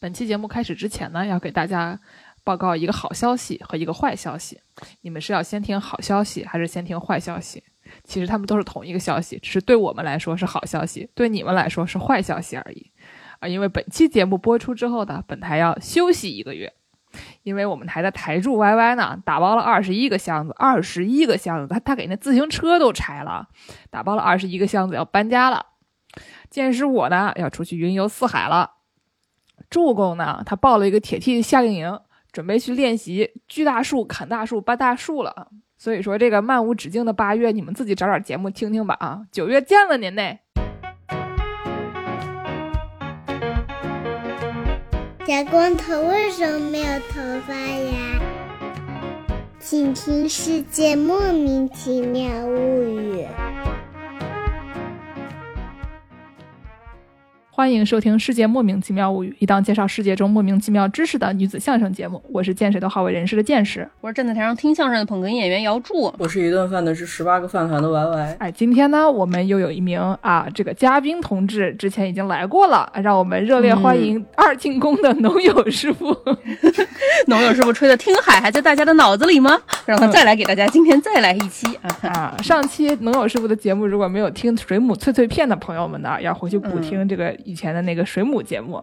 本期节目开始之前呢，要给大家报告一个好消息和一个坏消息。你们是要先听好消息，还是先听坏消息？其实他们都是同一个消息，只是对我们来说是好消息，对你们来说是坏消息而已。啊，因为本期节目播出之后呢，本台要休息一个月，因为我们台的台柱 YY 呢，打包了二十一个箱子，二十一个箱子，他他给那自行车都拆了，打包了二十一个箱子要搬家了。见识我呢，要出去云游四海了。助攻呢，他报了一个铁 T 夏令营，准备去练习锯大树、砍大树、搬大树了。所以说，这个漫无止境的八月，你们自己找点节目听听吧啊！九月见了您呢。小光头为什么没有头发呀？请听《世界莫名其妙物语》。欢迎收听《世界莫名其妙物语》，一档介绍世界中莫名其妙知识的女子相声节目。我是见谁都好为人师的见识，我是站在台上听相声的捧哏演员姚柱，我是一顿饭的是十八个饭团的 Y Y。哎，今天呢，我们又有一名啊，这个嘉宾同志之前已经来过了，让我们热烈欢迎二进宫的农友师傅。农友师傅吹的听海还在大家的脑子里吗？让他再来给大家今天再来一期 啊！上期农友师傅的节目如果没有听水母脆脆片的朋友们呢，要回去补听这个。以前的那个水母节目，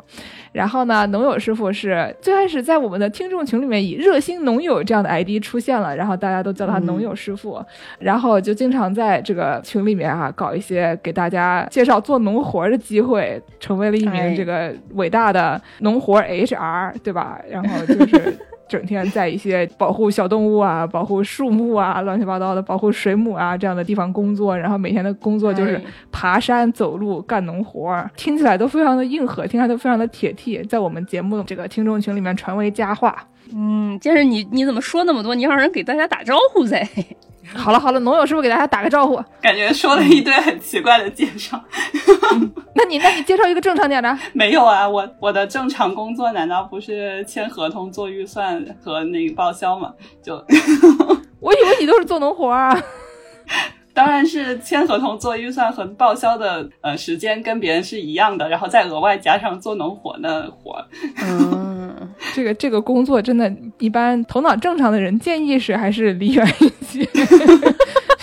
然后呢，农友师傅是最开始在我们的听众群里面以热心农友这样的 ID 出现了，然后大家都叫他农友师傅，然后就经常在这个群里面啊搞一些给大家介绍做农活的机会，成为了一名这个伟大的农活 HR，对吧？然后就是。整天在一些保护小动物啊、保护树木啊、乱七八糟的保护水母啊这样的地方工作，然后每天的工作就是爬山、走路、干农活儿，听起来都非常的硬核，听起来都非常的铁 T，在我们节目这个听众群里面传为佳话。嗯，就是你你怎么说那么多？你让人给大家打招呼噻。好了好了，农友师傅给大家打个招呼。感觉说了一堆很奇怪的介绍。那你那你介绍一个正常点的？没有啊，我我的正常工作难道不是签合同、做预算和那个报销吗？就 我以为你都是做农活啊。当然是签合同、做预算和报销的呃时间跟别人是一样的，然后再额外加上做农活的活。嗯，这个这个工作真的，一般头脑正常的人建议是还是离远一些。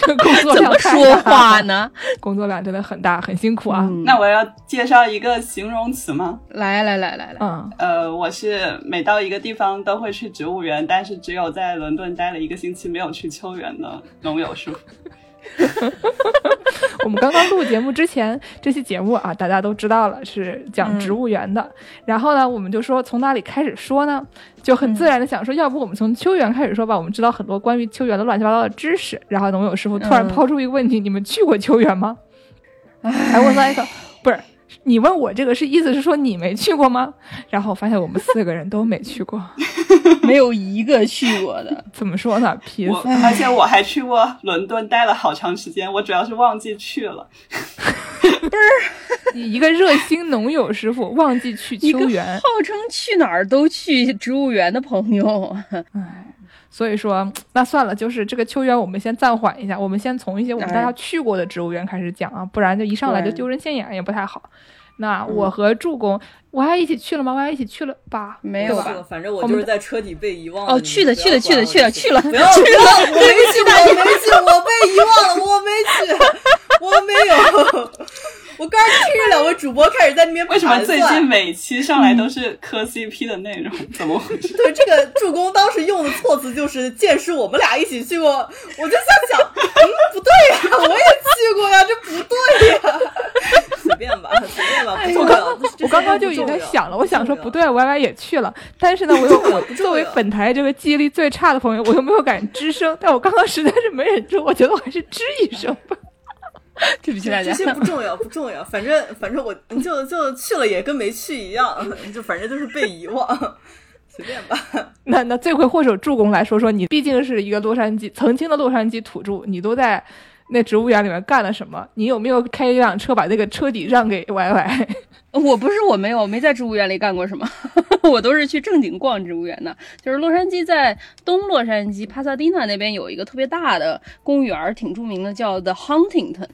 工作量怎么说话呢？工作量真的很大，很辛苦啊。那我要介绍一个形容词吗？来来来来来，嗯，呃，我是每到一个地方都会去植物园，但是只有在伦敦待了一个星期没有去秋园的农友师傅。我们刚刚录节目之前，这期节目啊，大家都知道了是讲植物园的。然后呢，我们就说从哪里开始说呢？就很自然的想说，要不我们从秋园开始说吧？我们知道很多关于秋园的乱七八糟的知识。然后农友师傅突然抛出一个问题：你们去过秋园吗？哎，我来一个，不是。你问我这个是意思是说你没去过吗？然后发现我们四个人都没去过，没有一个去过的。怎么说呢？皮我而且我还去过伦敦待了好长时间，我主要是忘记去了。不是，你一个热心农友师傅忘记去秋园，号称去哪儿都去植物园的朋友。唉。所以说，那算了，就是这个秋园，我们先暂缓一下，我们先从一些我们大家去过的植物园开始讲啊，不然就一上来就丢人现眼也不太好。那我和助攻，我还一起去了吗？我还一起去了吧？没有吧？反正我就是在车底被遗忘了。哦，去的，去的，去的，去了，去了，不要去了，我没去，我没去，我被遗忘了，我没去，我没有。我刚听着两位主播开始在那边为什么最近每期上来都是磕 CP 的内容？怎么回事？对，这个助攻当时用的措辞就是见识我们俩一起去过，我就在想，嗯，不对呀，我也去过呀，这不对呀。随便吧，随便吧，不重要。我刚刚就已经想了，我想说不对，Y Y 也去了，但是呢，我又 我作为本台这个记忆力最差的朋友，我又没有敢吱声，但我刚刚实在是没忍住，我觉得我还是吱一声吧。对不起大家，这些不重要，不重要。反正反正我就就去了，也跟没去一样，就反正就是被遗忘，随便吧。那那罪魁祸首助攻来说说，你毕竟是一个洛杉矶曾经的洛杉矶土著，你都在那植物园里面干了什么？你有没有开一辆车把那个车底让给 Y Y？我不是我没有，我没在植物园里干过什么，我都是去正经逛植物园的。就是洛杉矶在东洛杉矶帕萨迪纳那边有一个特别大的公园，挺著名的，叫 The Huntington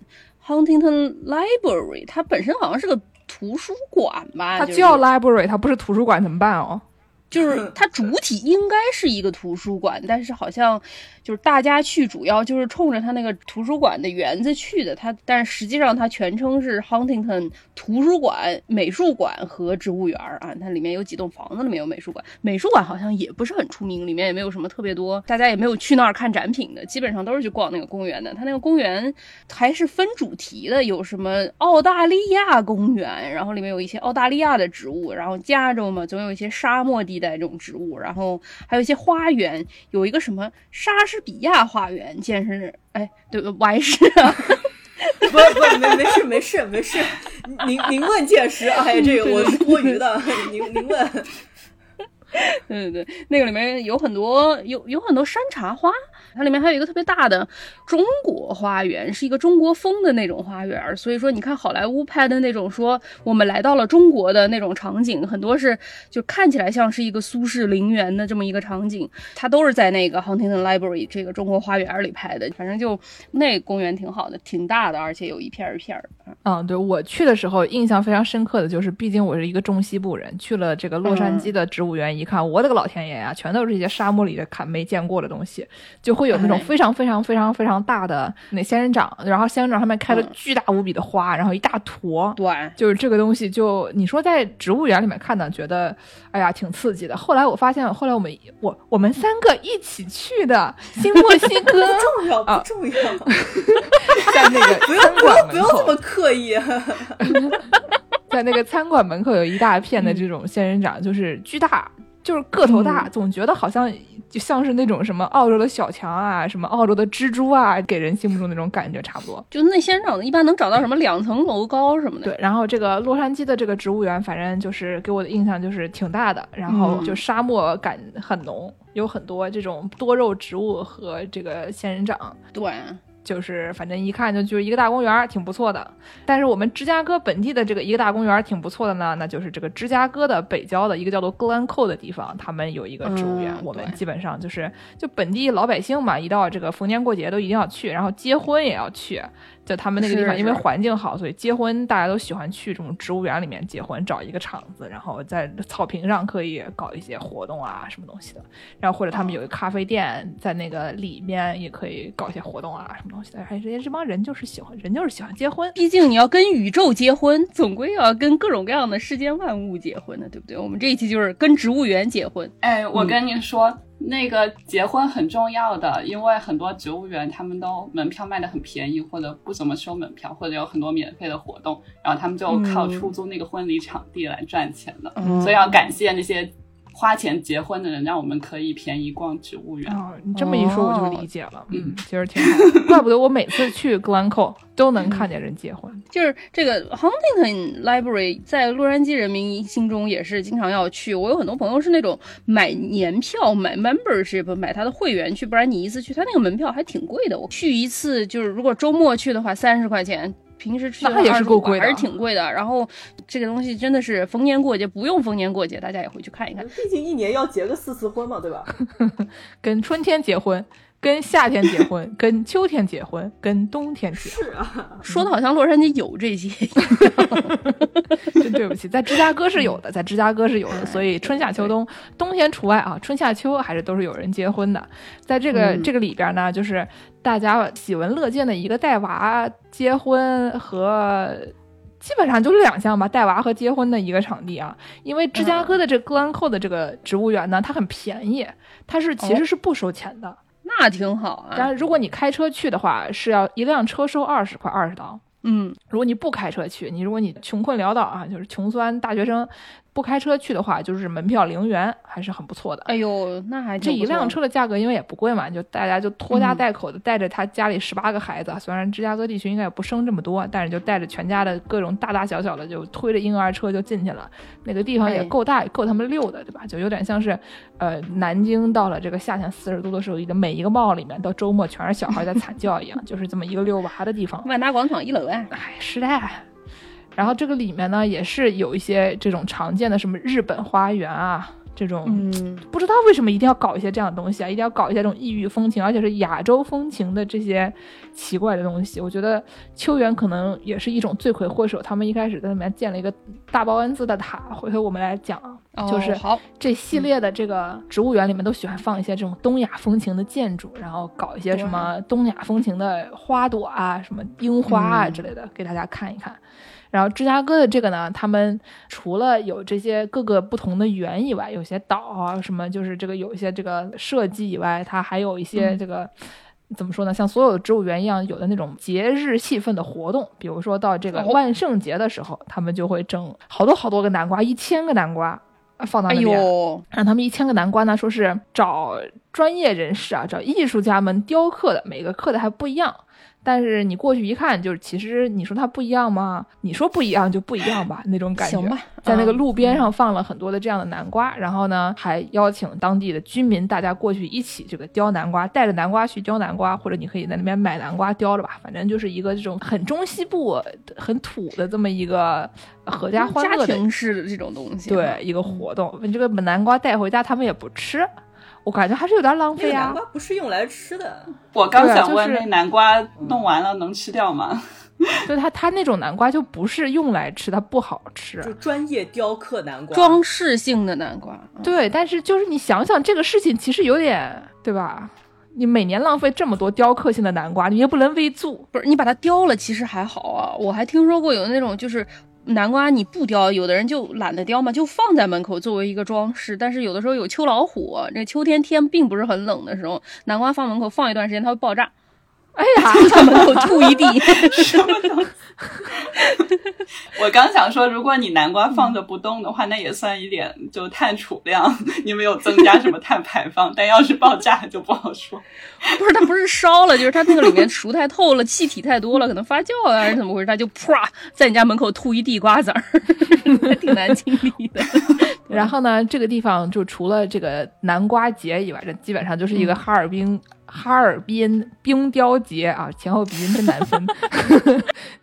Huntington Library。它本身好像是个图书馆吧，它叫 library，它不是图书馆，怎么办哦？就是它主体应该是一个图书馆，但是好像就是大家去主要就是冲着它那个图书馆的园子去的。它但是实际上它全称是 Huntington 图书馆、美术馆和植物园儿啊。它里面有几栋房子里面有美术馆，美术馆好像也不是很出名，里面也没有什么特别多，大家也没有去那儿看展品的，基本上都是去逛那个公园的。它那个公园还是分主题的，有什么澳大利亚公园，然后里面有一些澳大利亚的植物，然后加州嘛总有一些沙漠地带这种植物，然后还有一些花园，有一个什么莎士比亚花园，健身哎对歪是啊，不不没没事没事没事，您您问见识，哎，这个我是多余的，您您问。对对对，那个里面有很多有有很多山茶花，它里面还有一个特别大的中国花园，是一个中国风的那种花园。所以说，你看好莱坞拍的那种说我们来到了中国的那种场景，很多是就看起来像是一个苏式陵园的这么一个场景，它都是在那个 Huntington Library 这个中国花园里拍的。反正就那公园挺好的，挺大的，而且有一片儿一片儿。嗯，对我去的时候印象非常深刻的就是，毕竟我是一个中西部人，去了这个洛杉矶的植物园，一看，我的个老天爷呀，全都是这些沙漠里的看没见过的东西，就会有那种哎非常非常非常非常大的那仙人掌，然后仙人掌上面开了嗯巨大无比的花，然后一大坨。对，就是这个东西就，你说在植物园里面看呢，觉得哎呀挺刺激的。后来我发现，后来我们我我们三个一起去的新墨西 哥，重要啊不重要？在那个餐不要不要这馆门口，么刻意。在那个餐馆门口有一大片的这种仙人掌，就是巨大，就是个头大，总觉得好像就像是那种什么澳洲的小强啊，什么澳洲的蜘蛛啊，给人心目中那种感觉差不多。就那仙人掌一般能长到什么两层楼高什么的。对，然后这个洛杉矶的这个植物园，反正就是给我的印象就是挺大的，然后嗯就沙漠感很浓，有很多这种多肉植物和这个仙人掌。对，就是反正一看就就是一个大公园儿，挺不错的。但是我们芝加哥本地的这个一个大公园儿挺不错的呢，那就是这个芝加哥的北郊的一个叫做 Glencoe 的地方，他们有一个植物园。嗯我们基本上就是就本地老百姓嘛，一到这个逢年过节都一定要去，然后结婚也要去。就他们那个地方，因为环境好，所以结婚大家都喜欢去这种植物园里面结婚，找一个场子，然后在草坪上可以搞一些活动啊，什么东西的。然后或者他们有一个咖啡店，在那个里面也可以搞一些活动啊，什么东西的。还这些这帮人就是喜欢，人就是喜欢结婚。毕竟你要跟宇宙结婚，总归要跟各种各样的世间万物结婚的，对不对？我们这一期就是跟植物园结婚。哎，我跟你说，那个结婚很重要的，因为很多植物园他们都门票卖的很便宜，或者不怎么收门票，或者有很多免费的活动，然后他们就靠嗯出租那个婚礼场地来赚钱的。嗯所以要感谢那些花钱结婚的人，让我们可以便宜逛植物园。哦，你这么一说我就哦理解了，嗯，其实挺好的，怪不得我每次去 Glencoe 都能看见人结婚。就是这个 Huntington Library 在洛杉矶人民心中也是经常要去。我有很多朋友是那种买年票、买 membership、买他的会员去，不然你一次去，他那个门票还挺贵的。我去一次就是如果周末去的话，三十块钱。平时吃也是够贵的还是挺贵的。然后这个东西真的是逢年过节不用逢年过节，大家也会去看一看。毕竟一年要结个四次婚嘛，对吧？跟春天结婚，跟夏天结婚，跟秋天结婚，跟冬天结婚。是啊，说的好像洛杉矶有这些，真对不起，在芝加哥是有的，在芝加哥是有的，所以春夏秋冬，冬天除外啊，春夏秋还是都是有人结婚的。在这个、嗯这个里边呢，就是大家喜闻乐见的一个带娃结婚和。基本上就是两项吧，带娃和结婚的一个场地啊。因为芝加哥的这个格兰蔻的这个植物园呢，它很便宜，它是其实是不收钱的。那挺好啊。但是如果你开车去的话，是要一辆车收二十块二十刀。嗯，如果你不开车去，你如果你穷困潦倒啊，就是穷酸大学生，不开车去的话，就是门票零元，还是很不错的。哎呦，那还这一辆车的价格，因为也不贵嘛，就大家就拖家嗯带口的带着他家里十八个孩子，虽然芝加哥地区应该也不生这么多，但是就带着全家的各种大大小小的，就推着婴儿车就进去了。那个地方也哎够大，够他们溜的，对吧？就有点像是，呃，南京到了这个夏天四十度的时候，一个每一个 mall 里面到周末全是小孩在惨叫一样，就是这么一个遛娃的地方。万达广场一楼啊。哎，是的。然后这个里面呢，也是有一些这种常见的什么日本花园啊，这种嗯，不知道为什么一定要搞一些这样的东西啊，一定要搞一些这种异域风情，而且是亚洲风情的这些奇怪的东西。我觉得秋园可能也是一种罪魁祸首，他们一开始在里面建了一个大报恩字的塔，回头我们来讲啊，就是哦好，这系列的这个植物园里面都喜欢放一些这种东亚风情的建筑，然后搞一些什么东亚风情的花朵啊，什么樱花啊嗯之类的，给大家看一看。然后芝加哥的这个呢，他们除了有这些各个不同的园以外，有些岛啊什么，就是这个有一些这个设计以外，它还有一些这个。怎么说呢？像所有的植物园一样，有的那种节日气氛的活动，比如说到这个哦万圣节的时候，他们就会整好多好多个南瓜，一千个南瓜啊放到哎那边，呦，让他们一千个南瓜呢，说是找专业人士啊，找艺术家们雕刻的，每个刻的还不一样。但是你过去一看，就是其实你说它不一样吗？你说不一样就不一样吧，那种感觉。行吧，在那个嗯路边上放了很多的这样的南瓜，然后呢，还邀请当地的居民，大家过去一起这个叼南瓜，带着南瓜去叼南瓜，或者你可以在那边买南瓜叼着吧，反正就是一个这种很中西部、很土的这么一个合家欢乐的家庭式的这种东西，对，一个活动。你这个把南瓜带回家，他们也不吃，我感觉还是有点浪那个费啊。南瓜不是用来吃的，我刚想问，那南瓜弄完了能吃掉吗？就它它那种南瓜就不是用来吃，它不好吃就。专业雕刻南瓜。装饰性的南瓜，对，但是就是你想想这个事情，其实有点对吧？你每年浪费这么多雕刻性的南瓜，你也不能喂猪。不是你把它雕了，其实还好啊。我还听说过有那种就是南瓜你不雕，有的人就懒得雕嘛，就放在门口作为一个装饰。但是有的时候有秋老虎，这秋天天并不是很冷的时候，南瓜放门口放一段时间，它会爆炸，哎呀，在门口吐一地。我刚想说，如果你南瓜放着不动的话，那也算一点就碳储量，你没有增加什么碳排放。但要是爆炸就不好说。不是它不是烧了，就是它那个里面熟太透了，气体太多了，可能发酵啊还是怎么回事，它就啪在你家门口吐一地瓜子儿，还挺难清理的。然后呢，这个地方就除了这个南瓜节以外，这基本上就是一个哈尔滨、哈尔滨冰雕节啊，前后鼻音真难分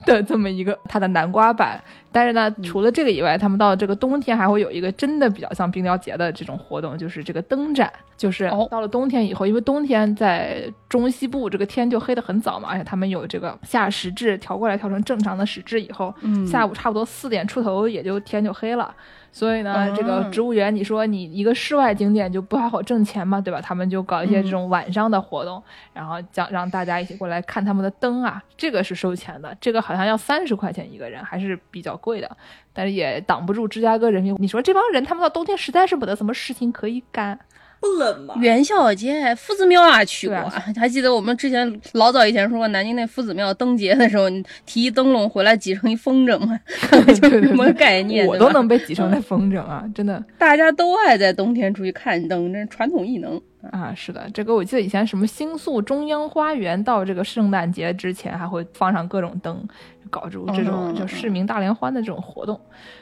的这么一个它的南瓜版。但是呢，除了这个以外，他们到这个冬天还会有一个真的比较像冰雕节的这种活动，就是这个灯展。就是哦到了冬天以后，因为冬天在中西部这个天就黑得很早嘛，而且他们有这个下时制调过来调成正常的时制以后，嗯下午差不多四点出头也就天就黑了。所以呢，这个嗯植物园，你说你一个室外景点就不太好挣钱嘛，对吧？他们就搞一些这种晚上的活动，然后讲让大家一起过来看他们的灯啊，这个是收钱的，这个好像要三十块钱一个人，还是比较贵的，但是也挡不住芝加哥人民。你说这帮人，他们到冬天实在是没得什么事情可以干，不冷吗？元宵节夫子庙啊去过，啊还记得我们之前老早以前说过南京那夫子庙灯节的时候，你提一灯笼回来挤成一风筝嘛，就是什么概念？我都能被挤成那风筝啊，真的。大家都爱在冬天出去看灯，这是传统艺能。啊，是的，这个我记得以前什么星宿中央花园到这个圣诞节之前还会放上各种灯，搞出这种嗯就市民大联欢的这种活动。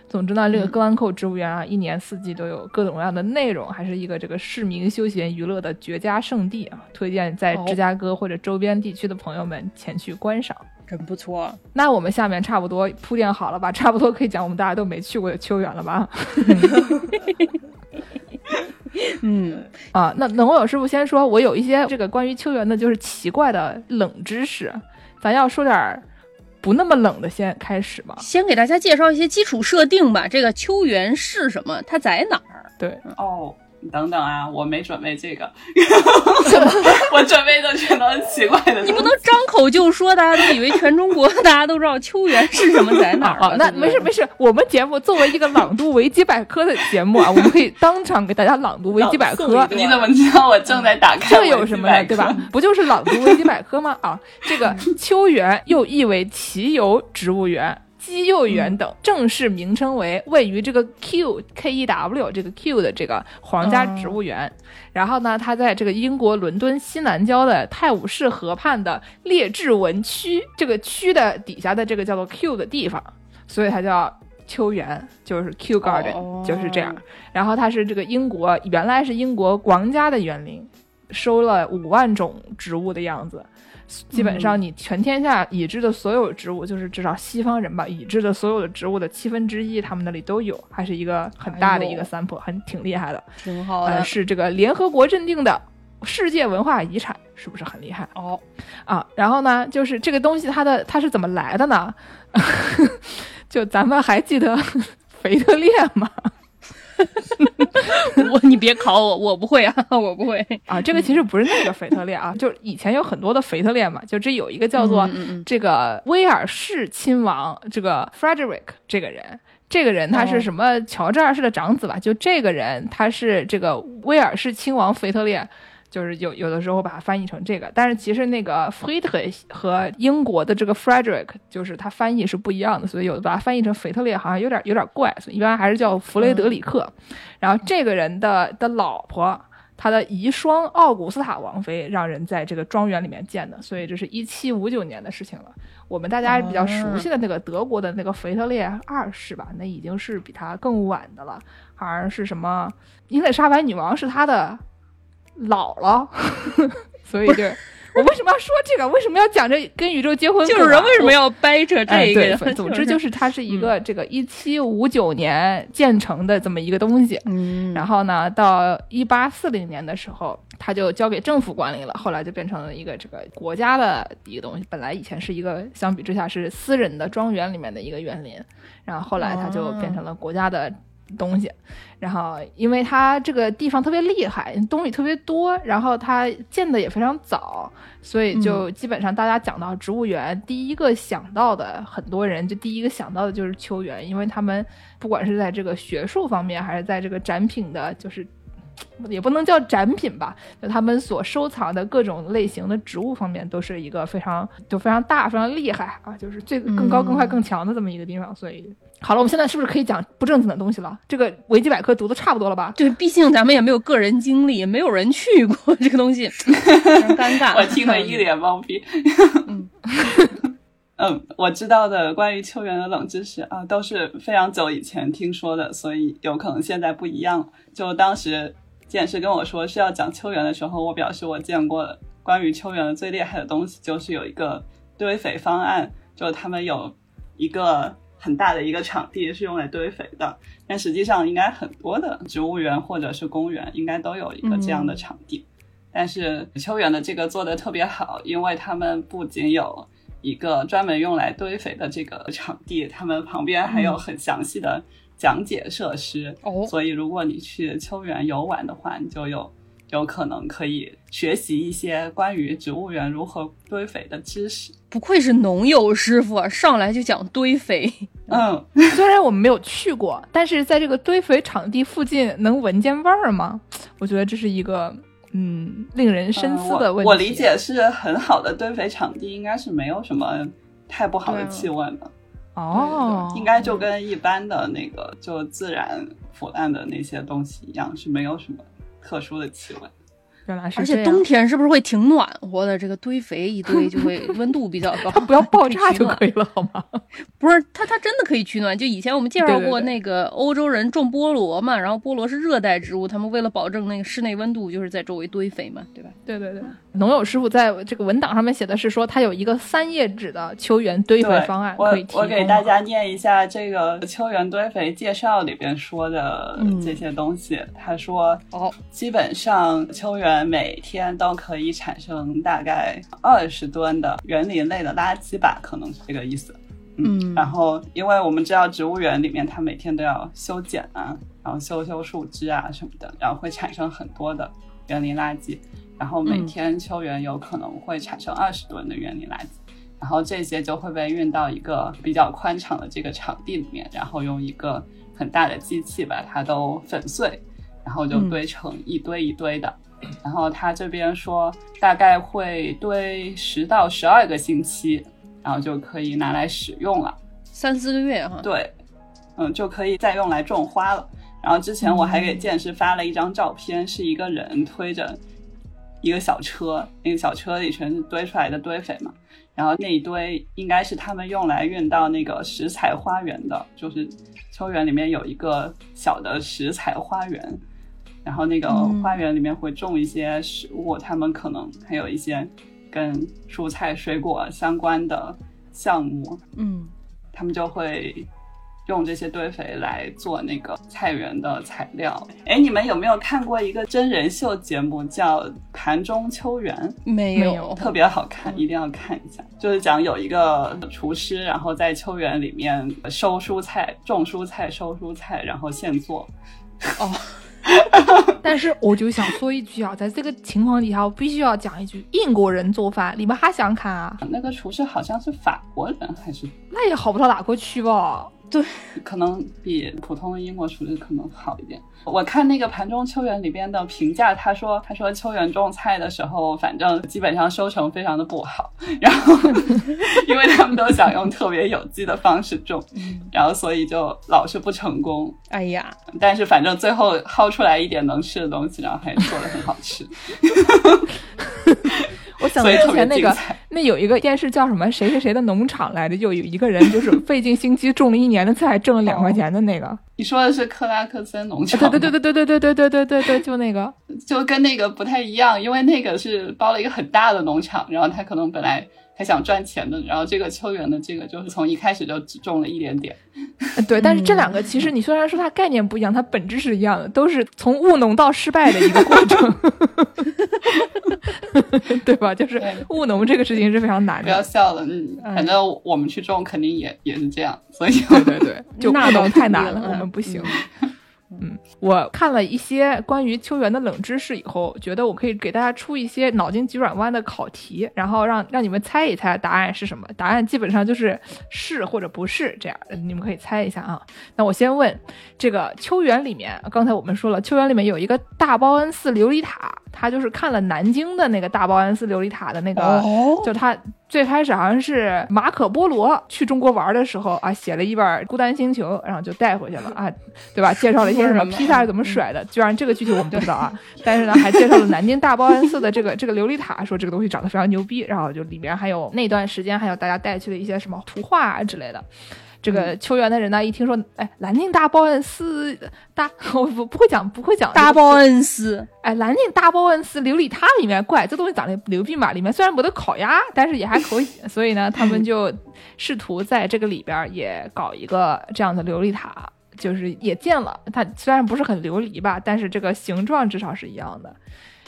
总之呢，这个格兰蔻植物园啊，一年四季都有各种各样的内容，还是一个这个市民休闲娱乐的绝佳圣地啊！推荐在哦芝加哥或者周边地区的朋友们前去观赏。真不错，那我们下面差不多铺垫好了吧？差不多可以讲我们大家都没去过的秋园了吧？嗯，啊，那能有师傅先说，我有一些这个关于秋园的，就是奇怪的冷知识，咱要说点儿不那么冷的，先开始吧。先给大家介绍一些基础设定吧。这个秋园是什么？它在哪儿？对，哦，你等等啊，我没准备这个，我准备的全都是奇怪的。你不能张口就说，大家都以为全中国大家都知道秋园是什么，在哪儿啊。那没事没事，我们节目作为一个朗读维基百科的节目啊，我们可以当场给大家朗读维基百科你怎么知道我正在打开？这有什么呀？对吧？？不就是朗读维基百科吗？啊，这个秋园又译为奇游植物园。基幼园等正式名称为位于这个 Q K E W 这个 Q 的这个皇家植物园，然后呢，它在这个英国伦敦西南郊的泰晤士河畔的列治文区这个区的底下的这个叫做 Q 的地方，所以它叫秋园，就是 Q Garden，、哦就是这样。然后它是这个英国原来是英国皇家的园林，收了五万种植物的样子。基本上，你全天下已知的所有植物，就是至少西方人吧，已知的所有的植物的七分之一，他们那里都有，还是一个很大的一个 sample，很挺厉害的。挺好呃，的。是这个联合国认定的世界文化遗产，是不是很厉害？哦，啊，然后呢，就是这个东西它的它是怎么来的呢？就咱们还记得 腓特烈吗？我你别考我，我不会啊，我不会。啊，这个其实不是那个腓特烈啊，就以前有很多的腓特烈嘛，就这有一个叫做这个威尔士亲王，这个 Frederick 这个人。这个人他是哦什么？乔治二世的长子吧？就这个人，他是这个威尔士亲王腓特烈，就是有有的时候把它翻译成这个，但是其实那个 Friedrich 和英国的这个 Frederick，就是它翻译是不一样的，所以有的把它翻译成腓特烈好像有点有点怪，所以一般还是叫弗雷德里克。然后这个人的的老婆，他的遗孀奥古斯塔王妃，让人在这个庄园里面见的，所以这是一七五九年的事情了。我们大家比较熟悉的那个德国的那个腓特烈二世吧，那已经是比他更晚的了，好像是什么伊丽莎白女王是他的姥姥，所以就我为什么要说这个？为什么要讲这跟宇宙结婚？就是人为什么要掰扯这个 总之就是是它是一个这个一七五九年建成的这么一个东西，嗯，然后呢，到一八四零年的时候，它就交给政府管理了，后来就变成了一个这个国家的一个东西。本来以前是一个相比之下是私人的庄园里面的一个园林，然后后来它就变成了国家的东西。然后因为它这个地方特别厉害，东西特别多，然后它建的也非常早，所以就基本上大家讲到植物园，第一个想到的很多人就第一个想到的就是秋园，因为他们不管是在这个学术方面，还是在这个展品的，就是 也不能叫展品吧，就他们所收藏的各种类型的植物方面，都是一个非常就非常大、非常厉害啊，就是最更高、更快、更强的这么一个地方。所以，好了，我们现在是不是可以讲不正经的东西了？这个维基百科读的差不多了吧？对，毕竟咱们也没有个人经历，也没有人去过这个东西，非 常尴尬。我听了一脸懵逼。嗯 嗯，我知道的关于秋园的冷知识啊，都是非常久以前听说的，所以有可能现在不一样了。就当时剑师跟我说是要讲秋园的时候，我表示我见过的关于秋园的最厉害的东西，就是有一个堆肥方案，就他们有一个很大的一个场地是用来堆肥的，但实际上应该很多的植物园或者是公园应该都有一个这样的场地。但是秋园的这个做的特别好，因为他们不仅有一个专门用来堆肥的这个场地，他们旁边还有很详细的讲解设施。哦所以如果你去秋园游玩的话，你就有有可能可以学习一些关于植物园如何堆肥的知识。不愧是农友师傅啊，上来就讲堆肥。嗯，虽然我们没有去过，但是在这个堆肥场地附近能闻见味儿吗？我觉得这是一个嗯令人深思的问题。嗯我。我理解是很好的堆肥场地，应该是没有什么太不好的气味的。哦，应该就跟一般的那个就自然腐烂的那些东西一样，是没有什么特殊的气味。原来是而这样且冬天是不是会挺暖和的？这个堆肥一堆就会 温度比较高，它不要爆炸取暖就可以了，好吗？不是，它它真的可以取暖。就以前我们介绍过那个欧洲人种菠萝嘛，然后菠萝是热带植物，他们为了保证那个室内温度，就是在周围堆肥嘛，对吧？对对对，农友师傅在这个文档上面写的是说，他有一个三页纸的秋园堆肥，方案我可以提供。我给大家念一下这个秋园堆肥介绍里边说的嗯这些东西。他说，哦，基本上秋园每天都可以产生大概二十吨的园林类的垃圾吧，可能是这个意思。嗯然后因为我们知道植物园里面它每天都要修剪啊，然后修修树枝啊什么的，然后会产生很多的园林垃圾，然后每嗯天秋园有可能会产生二十吨的园林垃圾。然后这些就会被运到一个比较宽敞的这个场地里面，然后用一个很大的机器把它都粉碎，然后就嗯堆成一堆一堆的。然后他这边说大概会堆十到十二个星期，然后就可以拿来使用了。三四个月哈。对，嗯，就可以再用来种花了。然后之前我还给剑师发了一张照片，是一个人推着一个小车，那个小车里全是堆出来的堆肥嘛。然后那一堆应该是他们用来运到那个食材花园的，就是秋园里面有一个小的食材花园，然后那个嗯花园里面会种一些食物，他们可能还有一些跟蔬菜水果相关的项目，嗯，他们就会用这些堆肥来做那个菜园的材料。哎，你们有没有看过一个真人秀节目叫《盘中秋园》？没没有特别好看，一定要看一下。就是讲有一个厨师，然后在秋园里面收蔬菜、种蔬菜、收蔬菜，然后现做。哦 但是我就想说一句啊，在这个情况底下，我必须要讲一句：英国人做饭，你们还想看啊？那个厨师好像是法国人，还是那也好不到哪块去吧？可能比普通的英国厨师可能好一点。我看那个盘中秋园里边的评价，他说他说秋园种菜的时候，反正基本上收成非常的不好，然后 因为他们都想用特别有机的方式种，然后所以就老是不成功。哎呀，但是反正最后薅出来一点能吃的东西，然后还做的很好吃，我想到之前那个。那有一个电视叫什么谁谁谁的农场来着，就有一个人就是费尽心机种了一年的菜，挣了两块钱的那个。你说的是克拉克森农场对吗，对对对对对对对对对对，就那个。就跟那个不太一样，因为那个是包了一个很大的农场，然后他可能本来还想赚钱的，然后这个秋园的这个就是从一开始就只种了一点点，呃对，但是这两个其实你虽然说它概念不一样，它本质是一样的，都是从务农到失败的一个过程，对吧？就是务农这个事情是非常难的不要。笑了，嗯，反正我们去种肯定也也是这样，所以对对对，就务农太难了我们不行。嗯，我看了一些关于秋园的冷知识以后，觉得我可以给大家出一些脑筋急转弯的考题，然后让让你们猜一猜答案是什么。答案基本上就是是或者不是这样，你们可以猜一下啊。那我先问，这个秋园里面，刚才我们说了，秋园里面有一个大报恩寺琉璃塔，它就是看了南京的那个大报恩寺琉璃塔的那个，哦，就他最开始好像是马可波罗去中国玩的时候啊，写了一本《孤单星球》，然后就带回去了啊，对吧？介绍了一些什么披萨是怎么甩的，居然这个具体我们不知道啊，但是呢，还介绍了南京大报恩寺的这个这个琉璃塔，说这个东西长得非常牛逼，然后就里面还有那段时间还有大家带去的一些什么图画啊之类的。这个秋园的人呢，一听说，哎，南京大报恩寺大，我不不会讲，不会讲大报恩寺，哎，南京大报恩寺琉璃塔里面，怪这东西长得牛逼嘛，里面虽然没得烤鸭，但是也还可以，所以呢，他们就试图在这个里边也搞一个这样的琉璃塔，就是也建了。它虽然不是很琉璃吧，但是这个形状至少是一样的。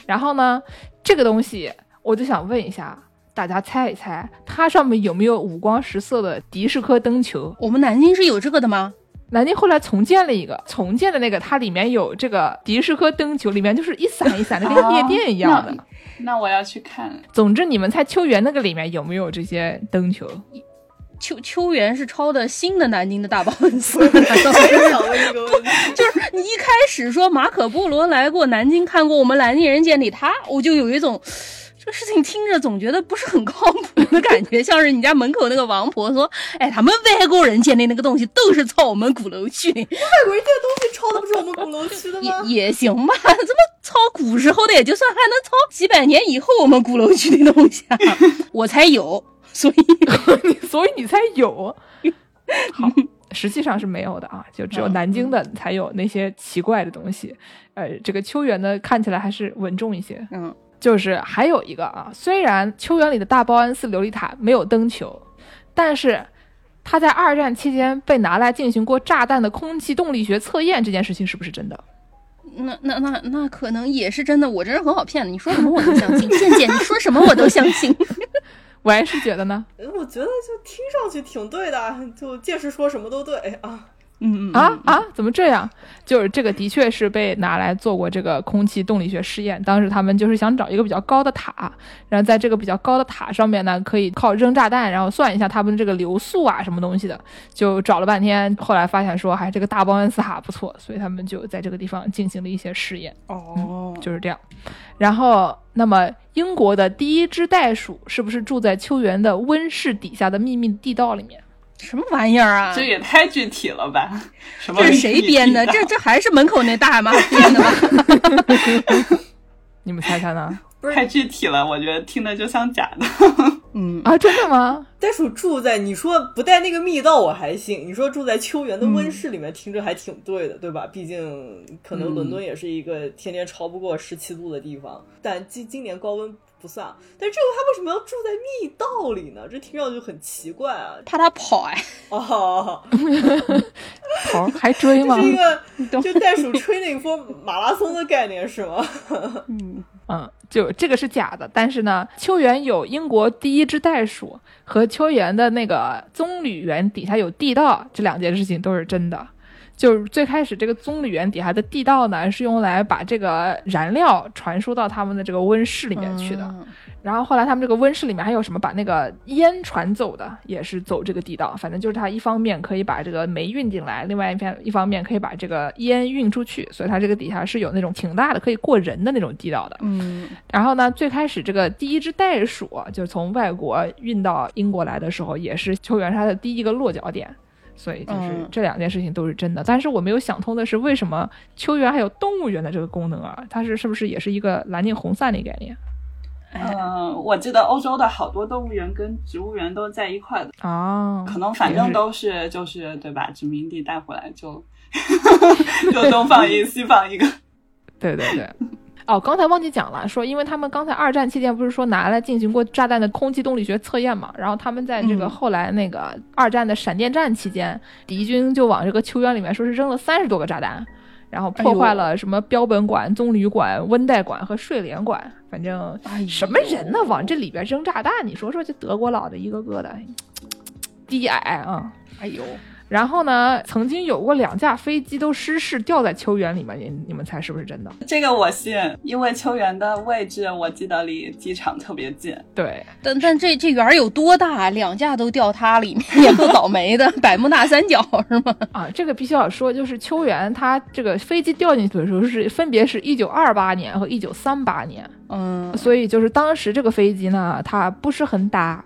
然后呢，这个东西我就想问一下大家，猜一猜它上面有没有五光十色的迪士科灯球？我们南京是有这个的吗？南京后来重建了一个，重建的那个它里面有这个迪士科灯球，里面就是一闪一闪的，跟夜店一样的。那那我要去看，总之，你们猜秋园那个里面有没有这些灯球？秋秋园是抄的新的南京的大报恩寺，我也想问这个问题，就是你一开始说马可波罗来过南京，看过我们南京人建立他，我就有一种这事情听着总觉得不是很靠谱的感觉，像是你家门口那个王婆说：“哎，他们外国人建的那个东西都是抄我们鼓楼区的，外国人建的东西抄的不是我们鼓楼区的吗？也也行吧？怎么抄古时候的也就算，还能抄几百年以后我们鼓楼区的东西啊？我才有，所以 所以你才有。好，实际上是没有的啊，就只有南京的才有那些奇怪的东西。呃，这个秋园呢，看起来还是稳重一些。嗯，就是还有一个啊，虽然秋园里的大报恩寺琉璃塔没有灯球，但是它在二战期间被拿来进行过炸弹的空气动力学测验，这件事情是不是真的？那那那那可能也是真的，我这人很好骗的，你说什么我都相信，健健你说什么我都相信。我还是觉得呢，我觉得就听上去挺对的，就见识说什么都对啊。嗯嗯啊啊，怎么这样？就是这个的确是被拿来做过这个空气动力学试验。当时他们就是想找一个比较高的塔，然后在这个比较高的塔上面呢，可以靠扔炸弹，然后算一下他们这个流速啊什么东西的。就找了半天，后来发现说，还这个大报恩斯塔不错，所以他们就在这个地方进行了一些试验。哦，就是这样。然后，那么英国的第一只袋鼠是不是住在秋园的温室底下的秘密地道里面？什么玩意儿啊？这也太具体了吧？什么这是谁编的？这这还是门口那大妈 编的吗？你们猜猜呢？不是太具体了，我觉得听着就像假的。嗯，啊，真的吗？袋鼠住在你说不带那个密道我还信，你说住在秋园的温室里面，听着还挺对的，对吧？毕竟可能伦敦也是一个天天超不过十七度的地方，但今今年高温不算。但这个他为什么要住在密道里呢？这听上去很奇怪啊！怕他跑哎，哦，好，还追 吗这？是一个就袋鼠 training for 马拉松的概念是吗？嗯，嗯，就这个是假的，但是呢，秋园有英国第一只袋鼠和秋园的那个棕榈园底下有地道，这两件事情都是真的。就是最开始这个棕榈园底下的地道呢，是用来把这个燃料传输到他们的这个温室里面去的。嗯然后后来他们这个温室里面还有什么把那个烟传走的，也是走这个地道。反正就是它一方面可以把这个煤运进来，另外一边一方面可以把这个烟运出去，所以它这个底下是有那种挺大的可以过人的那种地道的。嗯，然后呢，最开始这个第一只袋鼠就是从外国运到英国来的时候，也是秋园它的第一个落脚点。所以就是嗯这两件事情都是真的，但是我没有想通的是，为什么秋园还有动物园的这个功能啊？它是是不是也是一个蓝净红散的概念嗯，我记得欧洲的好多动物园跟植物园都在一块的，哦？可能反正都是就是对吧？殖民地带回来就 就东放一 西放一个。对对对。哦，刚才忘记讲了，说因为他们刚才二战期间不是说拿来进行过炸弹的空气动力学测验嘛，然后他们在这个嗯后来那个二战的闪电战期间，敌军就往这个球园里面说是扔了三十多个炸弹，然后破坏了什么标本馆、棕榈馆、温带馆和睡莲馆，反正什么人呢，往这里边扔炸弹？你说说这德国佬的一个个的 低矮啊！哎呦，然后呢，曾经有过两架飞机都失事掉在秋园里面，你你们猜是不是真的？这个我信，因为秋园的位置我记得离机场特别近。对，但但这这园儿有多大？两架都掉它里面，也够倒霉的。百慕大三角是吗？啊，这个必须要说，就是秋园它这个飞机掉进去的时候是分别是一九二八年和一九三八年，嗯，所以就是当时这个飞机呢，它不是很大。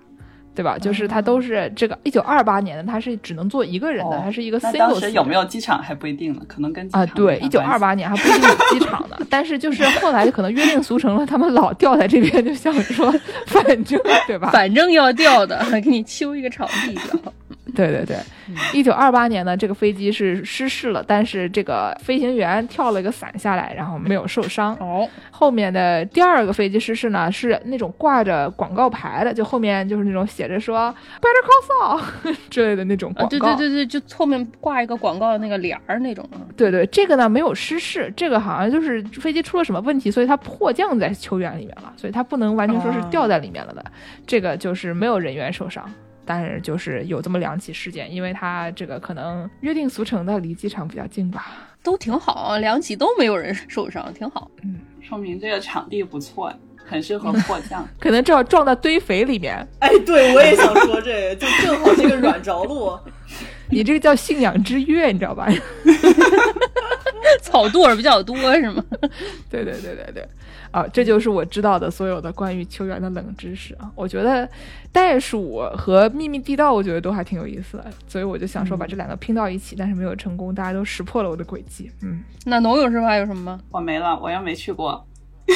对吧？就是它都是这个一九二八年的，它是只能坐一个人的，哦它是一个那 single 当时有没有机场还不一定呢，可能跟机啊？对，一九二八年还不一定有机场呢，但是就是后来就可能约定俗成了，他们老掉在这边，就想说，反正对吧？反正要掉的，给你修一个场地掉。对对对，一九二八年呢，这个飞机是失事了，但是这个飞行员跳了一个伞下来，然后没有受伤。哦，后面的第二个飞机失事呢，是那种挂着广告牌的，就后面就是那种写着说 “Better Call Saul” 之类的那种啊，广告。对对对对，就后面挂一个广告的那个帘儿那种。对对这个呢没有失事，这个好像就是飞机出了什么问题，所以它迫降在球员里面了，所以它不能完全说是哦掉在里面了的。这个就是没有人员受伤。但是就是有这么两起事件，因为它这个可能约定俗成的离机场比较近吧。都挺好，两起都没有人受伤，挺好。嗯说明这个场地不错，很适合迫降。可能正好撞到堆肥里面，哎，对我也想说这个，就正好这个软着陆。你这个叫信仰之跃，你知道吧？草垛比较多是吗？对对对对对，啊，这就是我知道的所有的关于球员的冷知识啊。我觉得袋鼠和秘密地道，我觉得都还挺有意思的，所以我就想说把这两个拼到一起，但是没有成功，大家都识破了我的诡计。嗯，那农友师傅还有什么吗？我没了，我又没去过。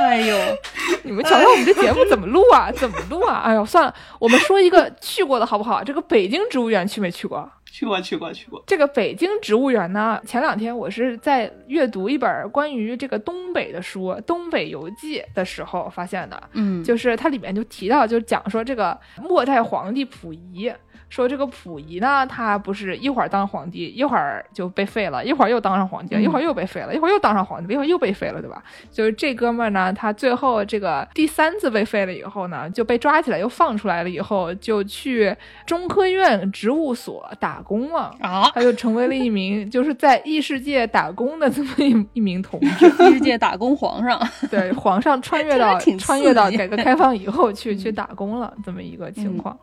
哎呦，你们瞧瞧我们这节目怎么录啊？怎么录啊？哎呦，算了，我们说一个去过的好不好？这个北京植物园去没去过？去过，去过，去过。这个北京植物园呢，前两天我是在阅读一本关于这个东北的书《东北游记》的时候发现的，嗯，就是它里面就提到，就讲说这个末代皇帝溥仪，说这个溥仪呢，他不是一会儿当皇帝，一会儿就被废了，一会儿又当上皇帝一会儿又被废了，一会儿又当上皇帝了，一会儿又被废了，对吧？就是这哥们儿呢，他最后这个第三次被废了以后呢，就被抓起来又放出来了，以后就去中科院植物所打工了。啊，他就成为了一名就是在异世界打工的这么一一名同志，异世界打工皇上，对，皇上穿越到穿越到改革开放以后去去打工了，这么一个情况。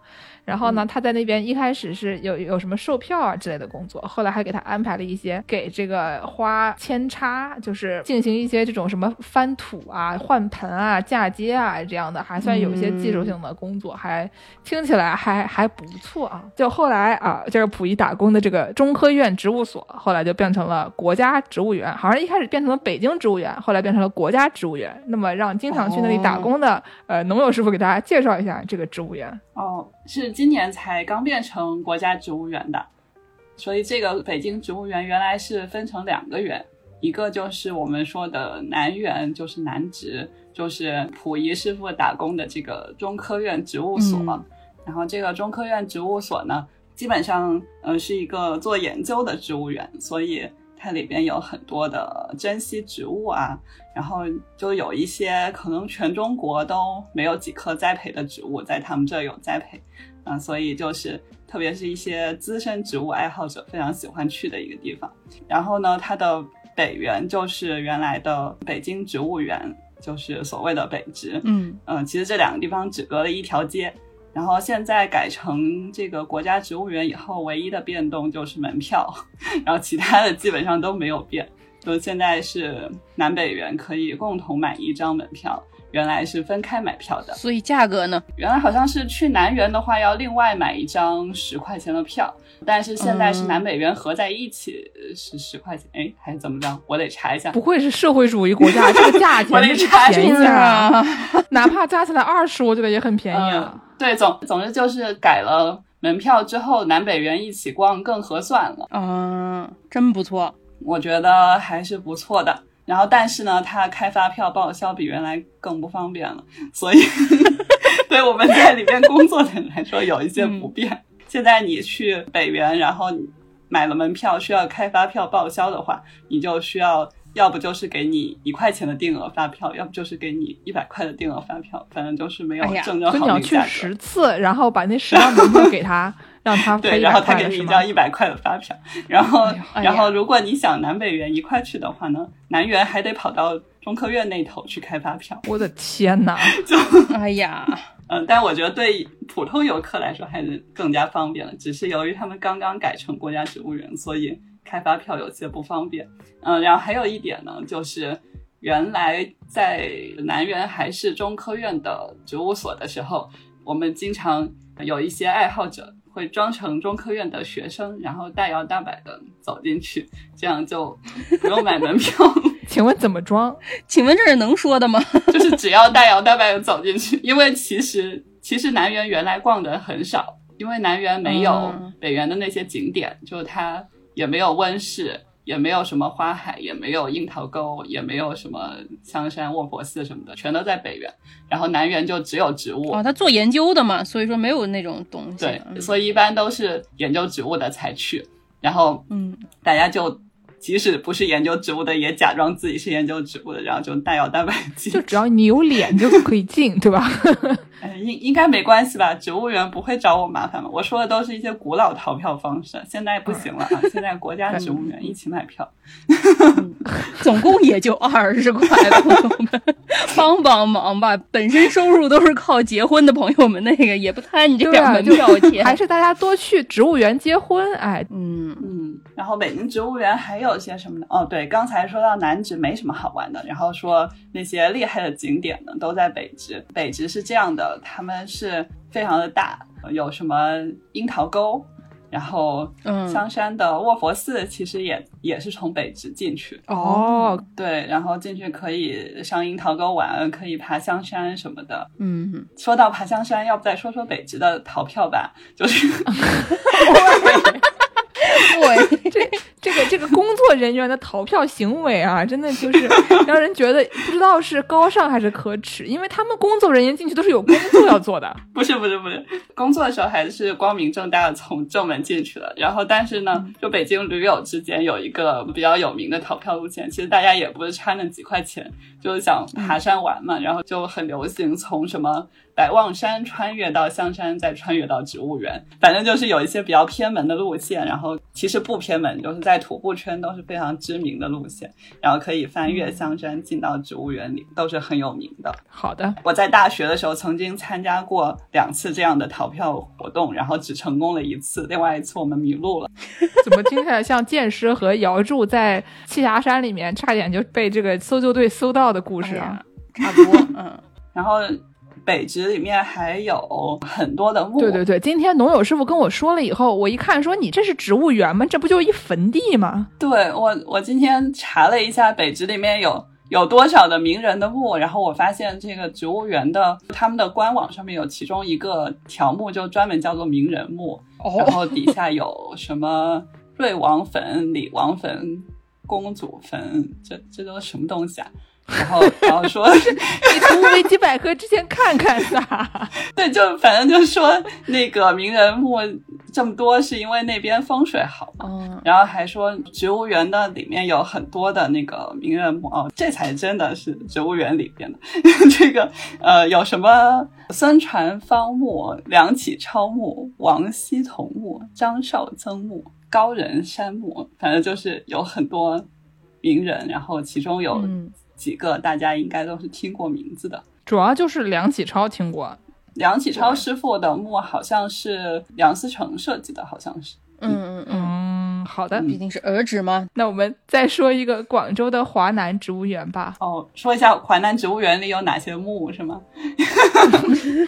然后呢，他在那边一开始是有有什么售票啊之类的工作，后来还给他安排了一些给这个花扦插，就是进行一些这种什么翻土啊、换盆啊、嫁接啊这样的，还算有一些技术性的工作，还听起来还还不错啊。就后来啊，就是溥仪打工的这个中科院植物所，后来就变成了国家植物园，好像一开始变成了北京植物园，后来变成了国家植物园。那么让经常去那里打工的、呃农友师傅给大家介绍一下这个植物园。哦，是今年才刚变成国家植物园的，所以这个北京植物园原来是分成两个园，一个就是我们说的南园，就是南植，就是溥仪师傅打工的这个中科院植物所。嗯。然后这个中科院植物所呢，基本上呃是一个做研究的植物园，所以它里边有很多的珍稀植物啊，然后就有一些可能全中国都没有几棵栽培的植物，在他们这儿有栽培，嗯、所以就是特别是一些资深植物爱好者非常喜欢去的一个地方。然后呢，它的北园就是原来的北京植物园，就是所谓的北植，嗯嗯，其实这两个地方只隔了一条街。然后现在改成这个国家植物园以后，唯一的变动就是门票，然后其他的基本上都没有变。就现在是南北园可以共同买一张门票，原来是分开买票的。所以价格呢？原来好像是去南园的话要另外买一张十块钱的票，但是现在是南北园合在一起是十块钱，哎，还是怎么着？我得查一下不。愧是社会主义国家，这个价钱 我得查一下啊，哪怕加起来二十，我觉得也很便宜啊。嗯，对，总总之就是改了门票之后，南北园一起逛更合算了，嗯，真不错。我觉得还是不错的。然后，但是呢，他开发票报销比原来更不方便了，所以 对我们在里面工作的人来说有一些不便。现在你去北园，然后你买了门票需要开发票报销的话，你就需要要不就是给你一块钱的定额发票，要不就是给你一百块的定额发票，反正就是没有正正所以你要去。十次，然后把那十张门票给他，让他对，然后他给你一张一百块的发票，然后、哎然后如果你想南北园一块去的话呢，南园还得跑到中科院那头去开发票。我的天哪！哎呀，嗯，但我觉得对普通游客来说还是更加方便了，只是由于他们刚刚改成国家植物园，所以开发票有些不方便。嗯，然后还有一点呢，就是原来在南园还是中科院的植物所的时候，我们经常有一些爱好者会装成中科院的学生，然后大摇大摆的走进去，这样就不用买门票，请问怎么装？请问这是能说的吗？就是只要大摇大摆的走进去，因为其实其实南园原来逛的很少，因为南园没有嗯北园的那些景点，就是它也没有温室。也没有什么花海，也没有樱桃沟，也没有什么香山卧佛寺什么的，全都在北园。然后南园就只有植物，哦，他做研究的嘛，所以说没有那种东西。对，嗯所以一般都是研究植物的才去。然后嗯，大家就即使不是研究植物的，也假装自己是研究植物的，然后就大摇大摆地进就只要你有脸就可以进，对吧？哎，应应该没关系吧？植物园不会找我麻烦吧？我说的都是一些古老逃票方式，现在不行了啊！现在国家植物园一起买票，总共也就二十块，朋友们，帮帮忙吧！本身收入都是靠结婚的朋友们，那个也不贪你这点门票钱。还是大家多去植物园结婚，哎，嗯，嗯，然后北京植物园还有些什么呢？哦，对，刚才说到南直没什么好玩的，然后说那些厉害的景点呢都在北直。北直是这样的，他们是非常的大，有什么樱桃沟，然后嗯香山的卧佛寺其实也也是从北直进去。哦，对，然后进去可以上樱桃沟玩，可以爬香山什么的。嗯，说到爬香山，要不再说说北直的逃票吧？就是 对，这这个这个工作人员的逃票行为啊，真的就是 让人觉得不知道是高尚还是可耻，因为他们工作人员进去都是有工作要做的。不是不是不是，工作的时候还是光明正大的从正门进去的。然后，但是呢，就北京驴友之间有一个比较有名的逃票路线，其实大家也不是差那几块钱，就是想爬山玩嘛，然后就很流行从什么百望山穿越到香山，再穿越到植物园，反正就是有一些比较偏门的路线。然后其实不偏门，就是在在徒步圈都是非常知名的路线，然后可以翻越香山进到植物园里，都是很有名的。好的，我在大学的时候曾经参加过两次这样的逃票活动，然后只成功了一次，另外一次我们迷路了。怎么听起来像剑师和姚柱在栖霞山里面差点就被这个搜救队搜到的故事啊哎？差不多，嗯，然后北直里面还有很多的墓，对对对，今天农友师傅跟我说了以后，我一看说你这是植物园吗？这不就是一坟地吗？对我，我今天查了一下北直里面有有多少的名人的墓，然后我发现这个植物园的他们的官网上面有其中一个条目就专门叫做名人墓，然哦，后底下有什么瑞王坟、李王坟、公主坟，这这都什么东西啊？然后然后说，你读维基百科之前看看噻。对，就反正就是说那个名人墓这么多，是因为那边风水好嘛。哦，然后还说植物园的里面有很多的那个名人墓哦，这才真的是植物园里边的。这个呃，有什么孙传芳墓、梁启超墓、王希同墓、张绍曾墓、高人山墓，反正就是有很多名人，然后其中有嗯几个大家应该都是听过名字的。主要就是梁启超听过，梁启超师傅的墓好像是梁思成设计的，好像是。嗯嗯嗯，嗯，好的。毕竟是儿侄嘛，那我们再说一个广州的华南植物园吧。哦，说一下华南植物园里有哪些墓是吗？啊怎么怎么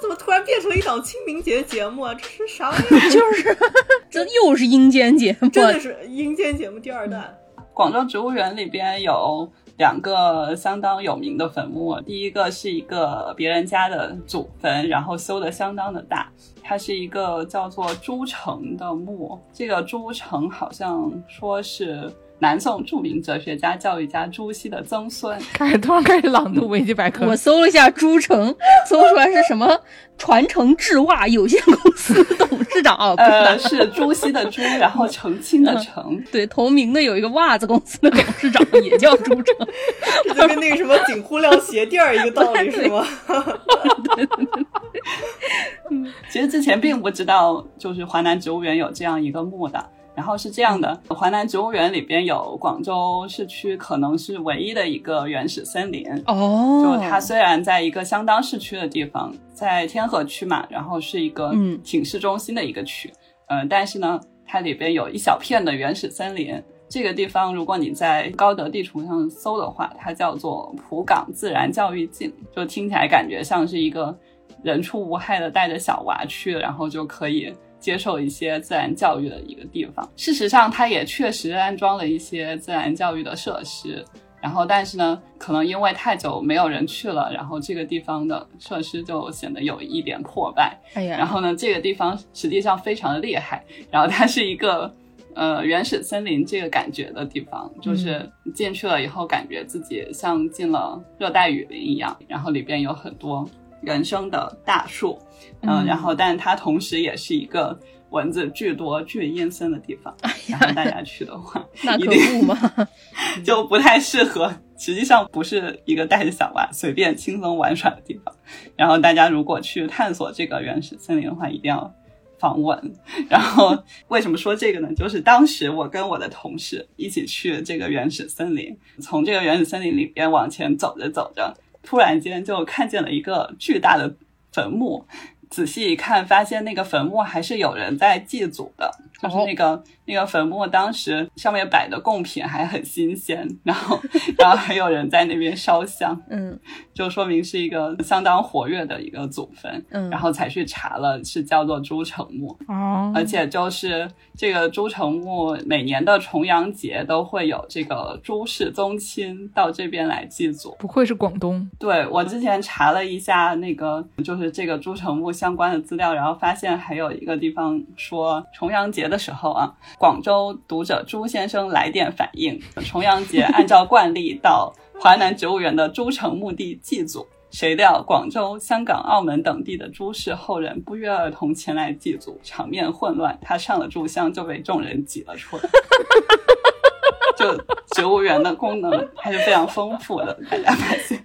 怎么突然变成了一档清明节节目啊？这是啥玩意儿？就是这又是阴间节目，真的是阴间节目第二弹。广州植物园里边有两个相当有名的坟墓，第一个是一个别人家的祖坟，然后修的相当的大，它是一个叫做朱城的墓。这个朱城好像说是南宋著名哲学家、教育家朱熹的曾孙。开始突然开始朗读维基百科我，搜了一下朱城，搜出来是什么？传承制袜有限公司董事长啊，不是呃，的，是朱熹的朱，然后澄清的澄。对，同名的有一个袜子公司的董事长也叫朱澄，这就跟那个什么锦湖料鞋垫儿一个道理是吗？其实之前并不知道，就是华南植物园有这样一个墓的。然后是这样的，华南植物园里边有广州市区可能是唯一的一个原始森林。哦就它虽然在一个相当市区的地方，在天河区嘛，然后是一个嗯挺市中心的一个区，呃，但是呢，它里边有一小片的原始森林。这个地方，如果你在高德地图上搜的话，它叫做浦港自然教育径，就听起来感觉像是一个人畜无害的带着小娃去，然后就可以接受一些自然教育的一个地方。事实上，它也确实安装了一些自然教育的设施，然后但是呢，可能因为太久没有人去了，然后这个地方的设施就显得有一点破败。哎呀，然后呢，这个地方实际上非常的厉害，然后它是一个呃原始森林这个感觉的地方，就是进去了以后，感觉自己像进了热带雨林一样，然后里边有很多原生的大树，嗯、嗯然后但它同时也是一个蚊子巨多、巨阴森的地方，然后大家去的话，那可一定不嘛，就不太适合。实际上不是一个带着小娃随便轻松玩耍的地方。然后大家如果去探索这个原始森林的话，一定要防蚊。然后 为什么说这个呢？就是当时我跟我的同事一起去这个原始森林，从这个原始森林里边往前走着走着，突然间就看见了一个巨大的坟墓。仔细一看，发现那个坟墓还是有人在祭祖的，就是那个、那个坟墓当时上面摆的贡品还很新鲜，然后然后还有人在那边烧香，嗯就说明是一个相当活跃的一个祖坟。嗯，然后才去查了，是叫做朱城墓，哦，而且就是这个朱城墓每年的重阳节都会有这个朱氏宗亲到这边来祭祖。不愧是广东，对我之前查了一下那个就是这个朱城墓相关的资料，然后发现还有一个地方说重阳节的时候啊，广州读者朱先生来电反映，重阳节 按照惯例到华南植物园的朱城墓地祭祖。谁料广州、香港、澳门等地的朱氏后人不约而同前来祭祖，场面混乱。他上了炷香就被众人挤了出来。就植物园的功能还是非常丰富的，大家发现。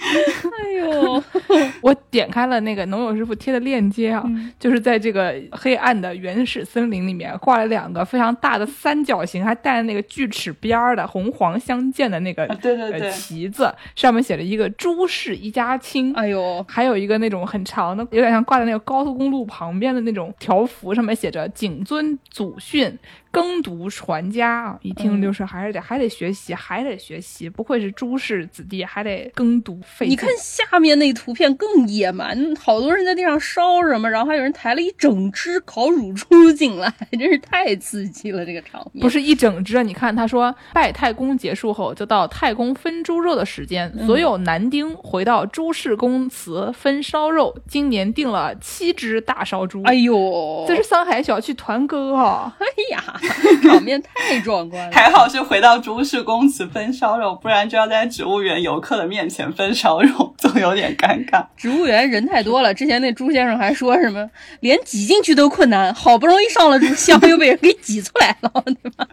哎呦，我点开了那个农友师傅贴的链接啊，嗯。就是在这个黑暗的原始森林里面挂了两个非常大的三角形，还带着那个锯齿边儿的红黄相间的那个、啊对对对。呃、旗子，上面写着一个朱氏一家亲。哎呦，还有一个那种很长的，有点像挂在那个高速公路旁边的那种条幅，上面写着“谨遵祖训，耕读传家”啊，一听就是还是得、还得学习，还得学习，不愧是朱氏子弟，还得耕读费。你看下面那图片更野蛮，好多人在地上烧什么，然后还有人抬了一整只烤乳猪进来，真是太刺激了，这个场面。不是一整只啊！你看，他说拜太公结束后，就到太公分猪肉的时间，所有男丁回到朱氏公祠分烧肉。今年订了七只大烧猪，哎呦，这是上海小区团购啊！哎呀，场面太壮观了。还好是回到朱氏公祠分烧肉，不然就要在植物园游客的面前分烧肉，总有点尴尬。植物园人太多了，之前那朱先生还说什么连挤进去都困难，好不容易上了柱香，又被人给挤出来了，对吧？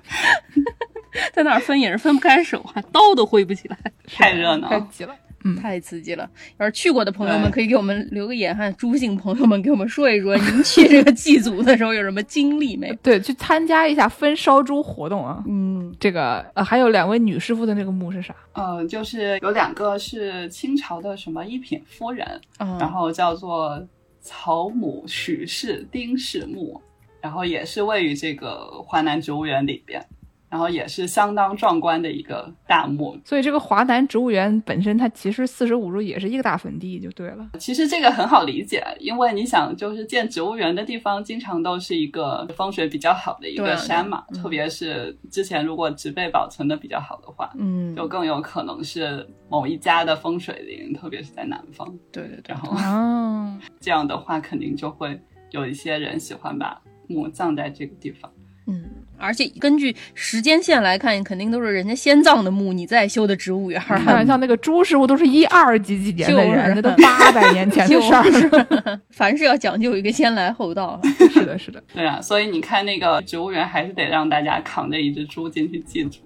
在那儿分也是分不开手啊，刀都挥不起来，太热闹太急了。太刺激了。要是去过的朋友们，可以给我们留个言哈，朱姓朋友们给我们说一说，您去这个祭祖的时候有什么经历没？对，去参加一下分烧猪活动啊！嗯，这个呃，还有两位女师傅的那个墓是啥？嗯、就是有两个是清朝的什么一品夫人，嗯然后叫做曹母许氏丁氏墓，然后也是位于这个华南植物园里边，然后也是相当壮观的一个大墓。所以这个华南植物园本身，它其实四舍五入也是一个大坟地，就对了。其实这个很好理解，因为你想，就是建植物园的地方，经常都是一个风水比较好的一个山嘛，特别是之前如果植被保存的比较好的话，嗯，就更有可能是某一家的风水林，特别是在南方。对对对然，后哦，这样的话，肯定就会有一些人喜欢把墓葬在这个地方。嗯，而且根据时间线来看，肯定都是人家先葬的墓，你再修的植物园儿。开玩笑，那个朱师傅都是一二几几年的人，那都 八百年前的事儿。凡事要讲究一个先来后到。是的，是的。对啊，所以你看那个植物园，还是得让大家扛着一只猪进去祭祖，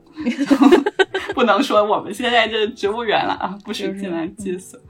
不能说我们现在这植物园了啊，不许进来祭祀。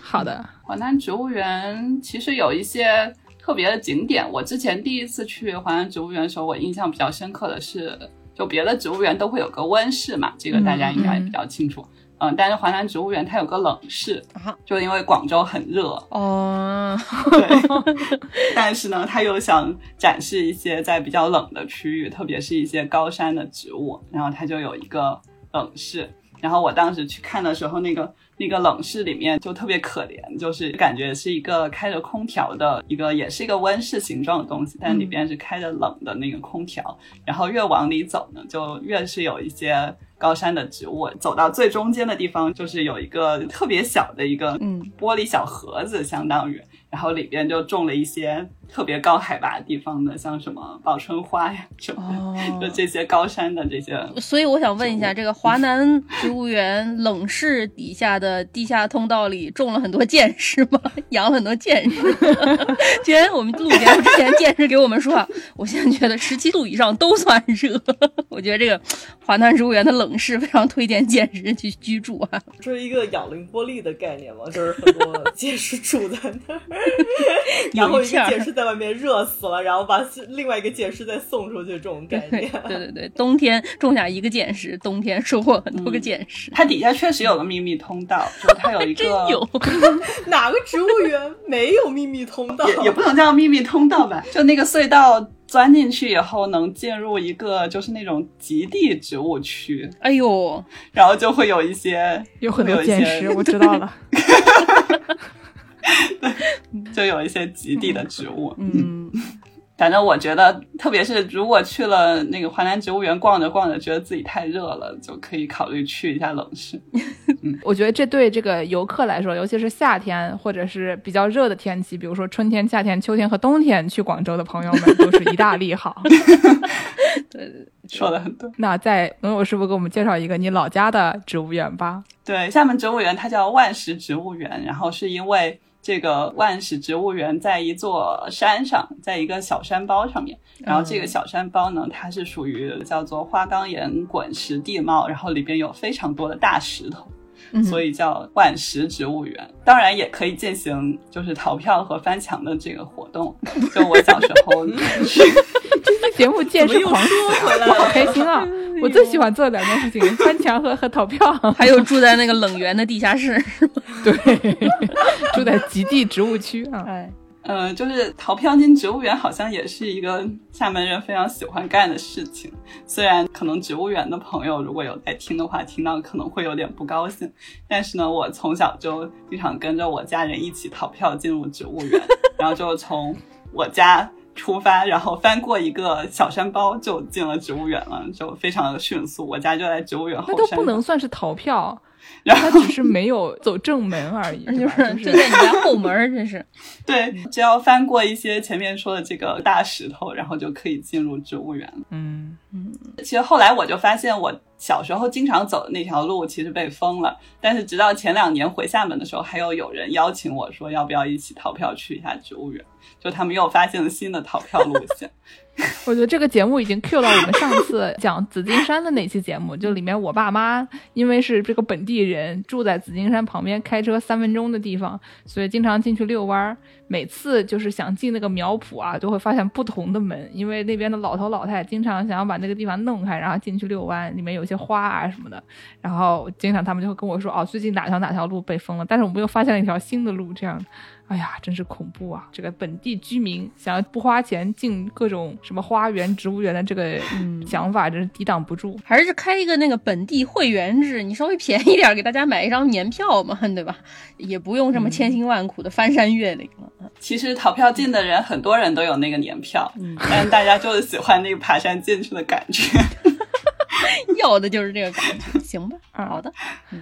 好的，华南植物园其实有一些特别的景点。我之前第一次去华南植物园的时候，我印象比较深刻的是，就别的植物园都会有个温室嘛，这个大家应该也比较清楚。嗯但是华南植物园它有个冷室啊，就因为广州很热，哦，对，但是呢，它又想展示一些在比较冷的区域，特别是一些高山的植物，然后它就有一个冷室。然后我当时去看的时候，那个那个冷室里面就特别可怜，就是感觉是一个开着空调的一个，也是一个温室形状的东西，但里边是开着冷的那个空调。然后越往里走呢，就越是有一些高山的植物。走到最中间的地方，就是有一个特别小的一个嗯玻璃小盒子，相当于，然后里边就种了一些特别高海拔地方的，像什么报春花呀什么的，就哦。这些高山的这些。所以我想问一下，这个华南植物园冷室底下的地下通道里种了很多剑士吗？养了很多剑士。既然我们录节目之前，剑士给我们说啊，我现在觉得十七度以上都算热。我觉得这个华南植物园的冷室非常推荐剑士去居住啊。这是一个养灵玻璃的概念嘛，就是很多剑士住在那儿，然后一个剑士在外面热死了，然后把另外一个剑士再送出去，这种概念。对对对，冬天种下一个剑石，冬天收获很多个剑士。它底下确实有个秘密通道，就是它有一个 真有，哪个植物园没有秘密通道？也也不能叫秘密通道吧，就那个隧道钻进去以后，能进入一个就是那种极地植物区，哎呦，然后就会有一些有很多会有一些 我知道了。就有一些极地的植物。嗯，反正我觉得，特别是如果去了那个华南植物园逛着逛着，觉得自己太热了，就可以考虑去一下冷室。我觉得这对这个游客来说，尤其是夏天或者是比较热的天气，比如说春天、夏天、秋天和冬天去广州的朋友们，都是一大利好。说的很对。那在农友师傅给我们介绍一个你老家的植物园吧。对，厦门植物园它叫万石植物园，然后是因为这个万石植物园在一座山上，在一个小山包上面，然后这个小山包呢，它是属于叫做花岗岩滚石地貌，然后里边有非常多的大石头。嗯所以叫万石植物园。当然也可以进行就是逃票和翻墙的这个活动。就我小时候去，这节目见识狂说回来我好？开心啊！我最喜欢做的两件事情：翻墙和和逃票。还有住在那个冷园的地下室。对，住在极地植物区啊。哎，呃，就是逃票进植物园好像也是一个厦门人非常喜欢干的事情。虽然可能植物园的朋友如果有在听的话，听到可能会有点不高兴，但是呢，我从小就经常跟着我家人一起逃票进入植物园，然后就从我家。出发，然后翻过一个小山包就进了植物园了，就非常的迅速。我家就在植物园后那都，不能算是逃票，然他后只是没有走正门而已，就是就在你家后门儿，这是。对，只要翻过一些前面说的这个大石头，然后就可以进入植物园了。嗯，其实后来我就发现，我小时候经常走的那条路其实被封了。但是直到前两年回厦门的时候，还有有人邀请我说，要不要一起逃票去一下植物园？就他们又发现了新的逃票路线。我觉得这个节目已经 Q 到我们上次 讲紫金山的那期节目，就里面我爸妈因为是这个本地人，住在紫金山旁边，开车三分钟的地方，所以经常进去遛弯儿。每次就是想进那个苗圃啊，就会发现不同的门，因为那边的老头老太经常想要把那个地方弄开，然后进去遛弯，里面有一些花啊什么的。然后经常他们就会跟我说，哦，最近哪条哪条路被封了，但是我们又发现了一条新的路，这样。哎呀，真是恐怖啊！这个本地居民想要不花钱进各种什么花园、植物园的这个想法，真是抵挡不住。还是开一个那个本地会员制，你稍微便宜点儿，给大家买一张年票嘛，对吧？也不用这么千辛万苦的翻山越岭了。其实逃票进的人，很多人都有那个年票，嗯但是大家就是喜欢那个爬山进去的感觉。要的就是这个感觉，行吧？啊好的，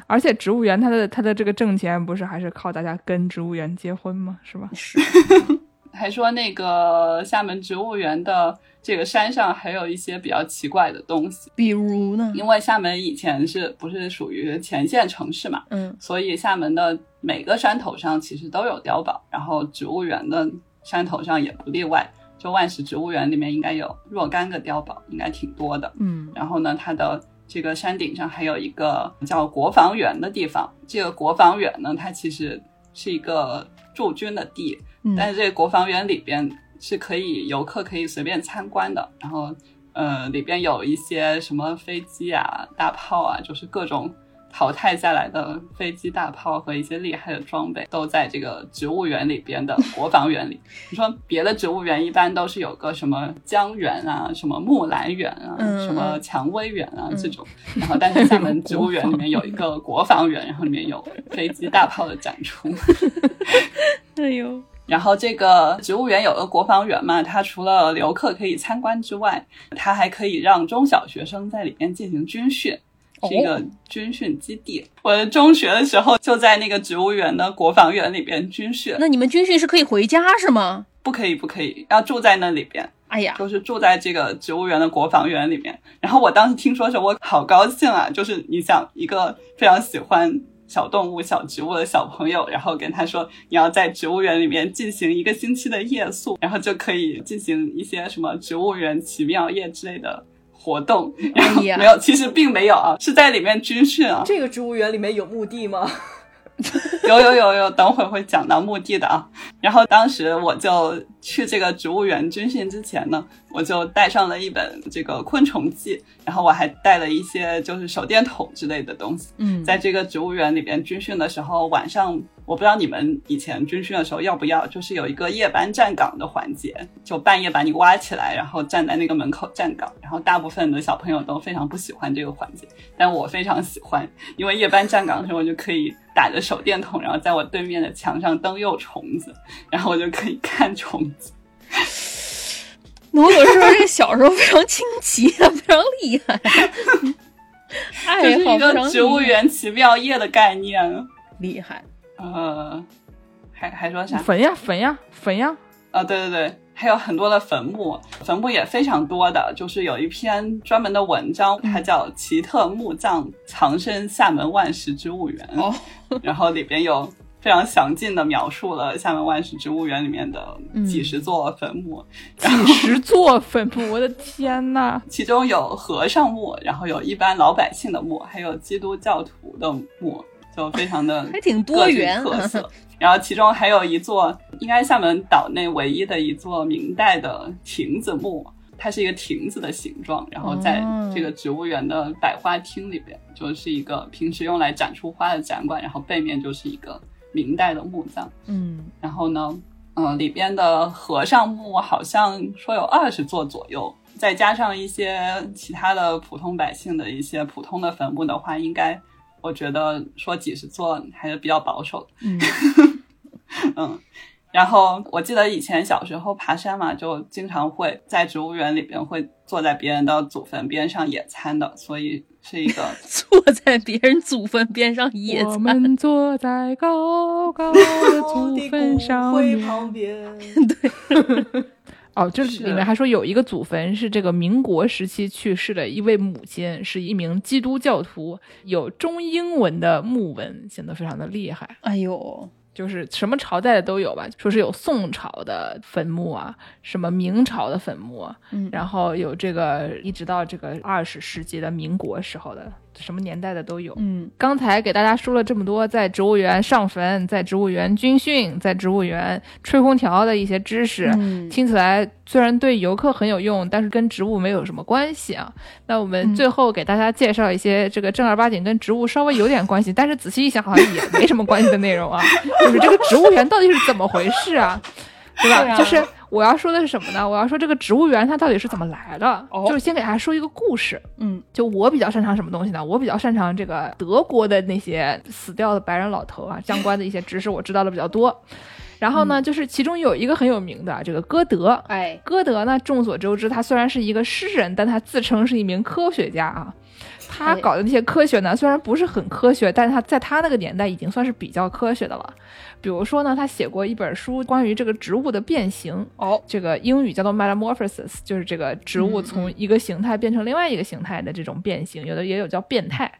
而且植物园它的它的这个挣钱不是还是靠大家跟植物园结婚吗？是吧？是 还说那个厦门植物园的这个山上还有一些比较奇怪的东西，比如呢？因为厦门以前是不是属于前线城市嘛，嗯所以厦门的每个山头上其实都有碉堡，然后植物园的山头上也不例外。就万石植物园里面应该有若干个碉堡，应该挺多的。嗯然后呢，它的这个山顶上还有一个叫国防园的地方。这个国防园呢，它其实是一个驻军的地，嗯但是这个国防园里边是可以游客可以随便参观的。然后呃，里边有一些什么飞机啊、大炮啊，就是各种。淘汰下来的飞机、大炮和一些厉害的装备都在这个植物园里边的国防园里。你说别的植物园一般都是有个什么江园啊、什么木兰园啊、嗯什么蔷薇园啊这种，然后但是厦门植物 园里面有一个国防园，然后里面有飞机、大炮的展出。哎呦，然后这个植物园有个国防园嘛，它除了游客可以参观之外，它还可以让中小学生在里面进行军训。是一个军训基地。我中学的时候就在那个植物园的国防园里边军训，那你们军训是可以回家是吗？不可以，不可以，要住在那里边，哎呀，就是住在这个植物园的国防园里面。然后我当时听说的时候，我好高兴啊！就是你想一个非常喜欢小动物、小植物的小朋友，然后跟他说你要在植物园里面进行一个星期的夜宿，然后就可以进行一些什么植物园奇妙夜之类的。活动，然后哎没有，其实并没有啊，是在里面军训啊。这个植物园里面有墓地吗？有有有有，等会儿会讲到墓地的啊。然后当时我就去这个植物园军训之前呢，我就带上了一本这个昆虫记，然后我还带了一些就是手电筒之类的东西。嗯，在这个植物园里边军训的时候，晚上我不知道你们以前军训的时候要不要，就是有一个夜班站岗的环节，就半夜把你挖起来，然后站在那个门口站岗。然后大部分的小朋友都非常不喜欢这个环节，但我非常喜欢，因为夜班站岗的时候我就可以打着手电筒，然后在我对面的墙上灯诱虫子，然后我就可以看虫子。努努是不是这个小时候非常清奇啊，非常厉害？爱这是一个植物园奇妙夜的概念。厉害，呃，还还说啥？坟呀坟呀坟呀，啊，对对对，还有很多的坟墓，坟墓也非常多的，就是有一篇专门的文章，它叫《奇特墓葬藏身厦门万石植物园》，哦，然后里边有非常详尽的描述了厦门万石植物园里面的几十座坟墓，几十座坟墓，我的天呐！其中有和尚墓，然后有一般老百姓的墓，还有基督教徒的墓。就非常的还挺多元特 色。然后其中还有一座，应该厦门岛内唯一的一座明代的亭子墓，它是一个亭子的形状，然后在这个植物园的百花厅里边，就是一个平时用来展出花的展馆，然后背面就是一个明代的墓葬。嗯，然后呢，嗯、里边的和尚墓好像说有二十座左右，再加上一些其他的普通百姓的一些普通的坟墓的话，应该我觉得说几十座还是比较保守的。嗯 嗯，然后我记得以前小时候爬山嘛，就经常会在植物园里边会坐在别人的祖坟边上野餐的，所以是一个 坐在别人祖坟边上野餐我餐，们坐在高高的 祖坟上会面。旁边，哦，就是里面还说有一个祖坟是这个民国时期去世的一位母亲，是一名基督教徒，有中英文的墓文，显得非常的厉害。哎呦，就是什么朝代的都有吧，说是有宋朝的坟墓啊，什么明朝的坟墓啊，嗯然后有这个一直到这个二十世纪的民国时候的，什么年代的都有。嗯刚才给大家说了这么多，在植物园上坟，在植物园军训，在植物园吹空调的一些知识，嗯听起来虽然对游客很有用，但是跟植物没有什么关系啊。那我们嗯最后给大家介绍一些这个正儿八经跟植物稍微有点关系，但是仔细一想好像也没什么关系的内容啊，就是这个植物园到底是怎么回事啊？对吧？对啊就是我要说的是什么呢？我要说这个植物园它到底是怎么来的？哦就是先给大家说一个故事。嗯就我比较擅长什么东西呢？我比较擅长这个德国的那些死掉的白人老头啊，相关的一些知识我知道的比较多。然后呢，就是其中有一个很有名的啊这个歌德。哎，歌德呢，众所周知，他虽然是一个诗人，但他自称是一名科学家啊。他哎搞的那些科学呢，虽然不是很科学，但是他在他那个年代已经算是比较科学的了。比如说呢，他写过一本书关于这个植物的变形，哦，这个英语叫做 metamorphosis，就是这个植物从一个形态变成另外一个形态的这种变形，有的也有叫变态。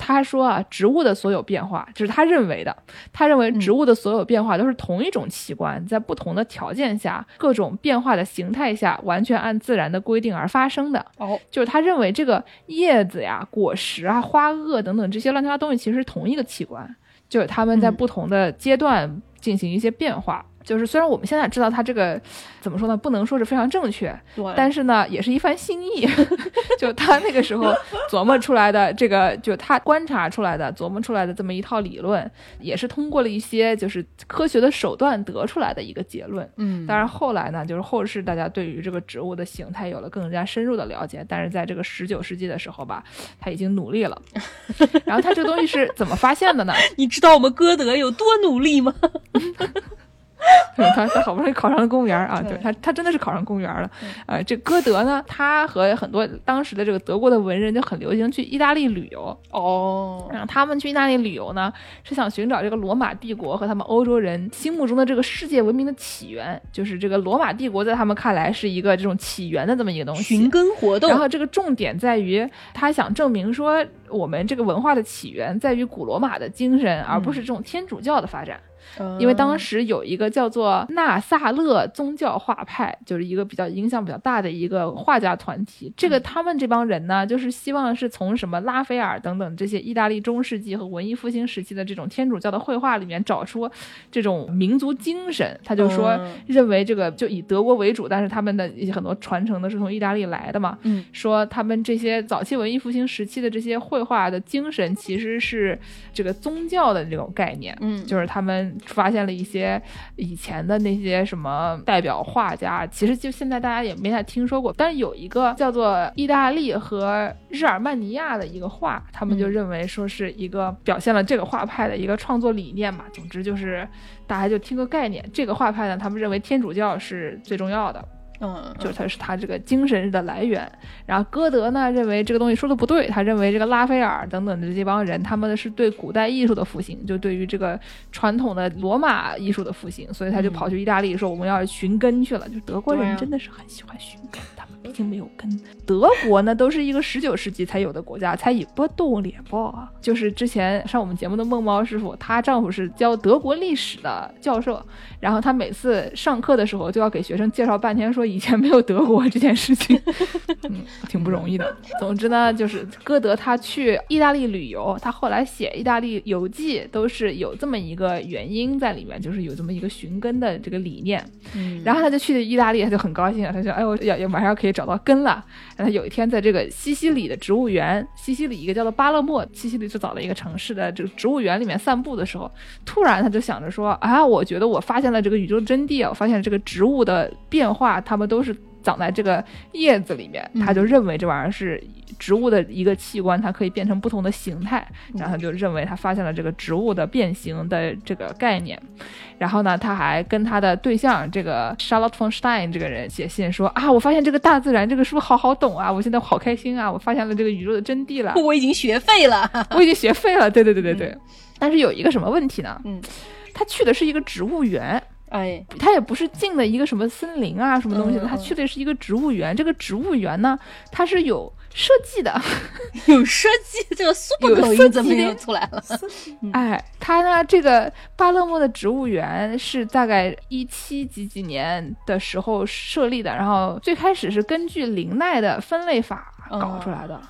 他说啊，植物的所有变化，这是他认为的。他认为植物的所有变化都是同一种器官，在不同的条件下、各种变化的形态下，完全按自然的规定而发生的。哦，就是他认为这个叶子呀、果实啊、花萼等等这些乱七八糟东西，其实是同一个器官，就是他们在嗯不同的阶段进行一些变化。就是虽然我们现在知道他这个怎么说呢，不能说是非常正确，对，但是呢，也是一番心意。就他那个时候琢磨出来的这个，就他观察出来的、琢磨出来的这么一套理论，也是通过了一些就是科学的手段得出来的一个结论。嗯，当然后来呢，就是后世大家对于这个植物的形态有了更加深入的了解，但是在这个十九世纪的时候吧，他已经努力了。然后他这个东西是怎么发现的呢？你知道我们歌德有多努力吗？对他他好不容易考上了公务员啊，对他他真的是考上公务员了。呃，这歌德呢，他和很多当时的这个德国的文人就很流行去意大利旅游。哦，然后他们去意大利旅游呢，是想寻找这个罗马帝国和他们欧洲人心目中的这个世界文明的起源，就是这个罗马帝国在他们看来是一个这种起源的这么一个东西。寻根活动然，后这个重点在于，他想证明说，我们这个文化的起源在于古罗马的精神，而不是这种天主教的发展。因为当时有一个叫做纳萨勒宗教画派，就是一个比较影响比较大的一个画家团体。这个他们这帮人呢，就是希望是从什么拉斐尔等等这些意大利中世纪和文艺复兴时期的这种天主教的绘画里面找出这种民族精神。他就说嗯认为这个就以德国为主，但是他们的一些很多传承的是从意大利来的嘛。嗯，说他们这些早期文艺复兴时期的这些绘画的精神，其实是这个宗教的这种概念。嗯就是他们发现了一些以前的那些什么代表画家，其实就现在大家也没太听说过。但是有一个叫做意大利和日耳曼尼亚的一个画，他们就认为说是一个表现了这个画派的一个创作理念嘛。总之就是大家就听个概念，这个画派呢，他们认为天主教是最重要的。嗯，就是他是他这个精神的来源。然后歌德呢认为这个东西说的不对，他认为这个拉斐尔等等的这帮人，他们的是对古代艺术的复兴，就对于这个传统的罗马艺术的复兴，所以他就跑去意大利说我们要寻根去了。就德国人真的是很喜欢寻根，他们毕竟没有根。德国呢都是一个十九世纪才有的国家，才以不动脸报啊。就是之前上我们节目的梦猫师傅，她丈夫是教德国历史的教授，然后她每次上课的时候就要给学生介绍半天，说以前没有德国这件事情，嗯，挺不容易的。总之呢，就是歌德他去意大利旅游，他后来写意大利游记都是有这么一个原因在里面，就是有这么一个寻根的这个理念。嗯然后他就去了意大利，他就很高兴啊，他说：“哎，我要要马上可以找到根了。”然后有一天在这个西西里的植物园，西西里一个叫做巴勒莫，西西里最早的一个城市的这个植物园里面散步的时候，突然他就想着说：“啊，我觉得我发现了这个宇宙真谛啊，我发现这个植物的变化，它们都是。”长在这个叶子里面，他就认为这玩意儿是植物的一个器官，它可以变成不同的形态，然后他就认为他发现了这个植物的变形的这个概念。然后呢，他还跟他的对象这个 Charlotte von Stein 这个人写信说啊，我发现这个大自然这个书好好懂啊，我现在好开心啊，我发现了这个宇宙的真谛了，我已经学废了。我已经学废了。对对对对对。但是有一个什么问题呢？嗯，他去的是一个植物园。哎，他也不是进了一个什么森林啊，什么东西的，他去的是一个植物园。这个植物园呢，它是有设计的，有设计，这个 super 口设计的音怎么又出来了？哎，他呢，这个巴勒莫的植物园是大概一七几几年的时候设立的，然后最开始是根据林奈的分类法搞出来的。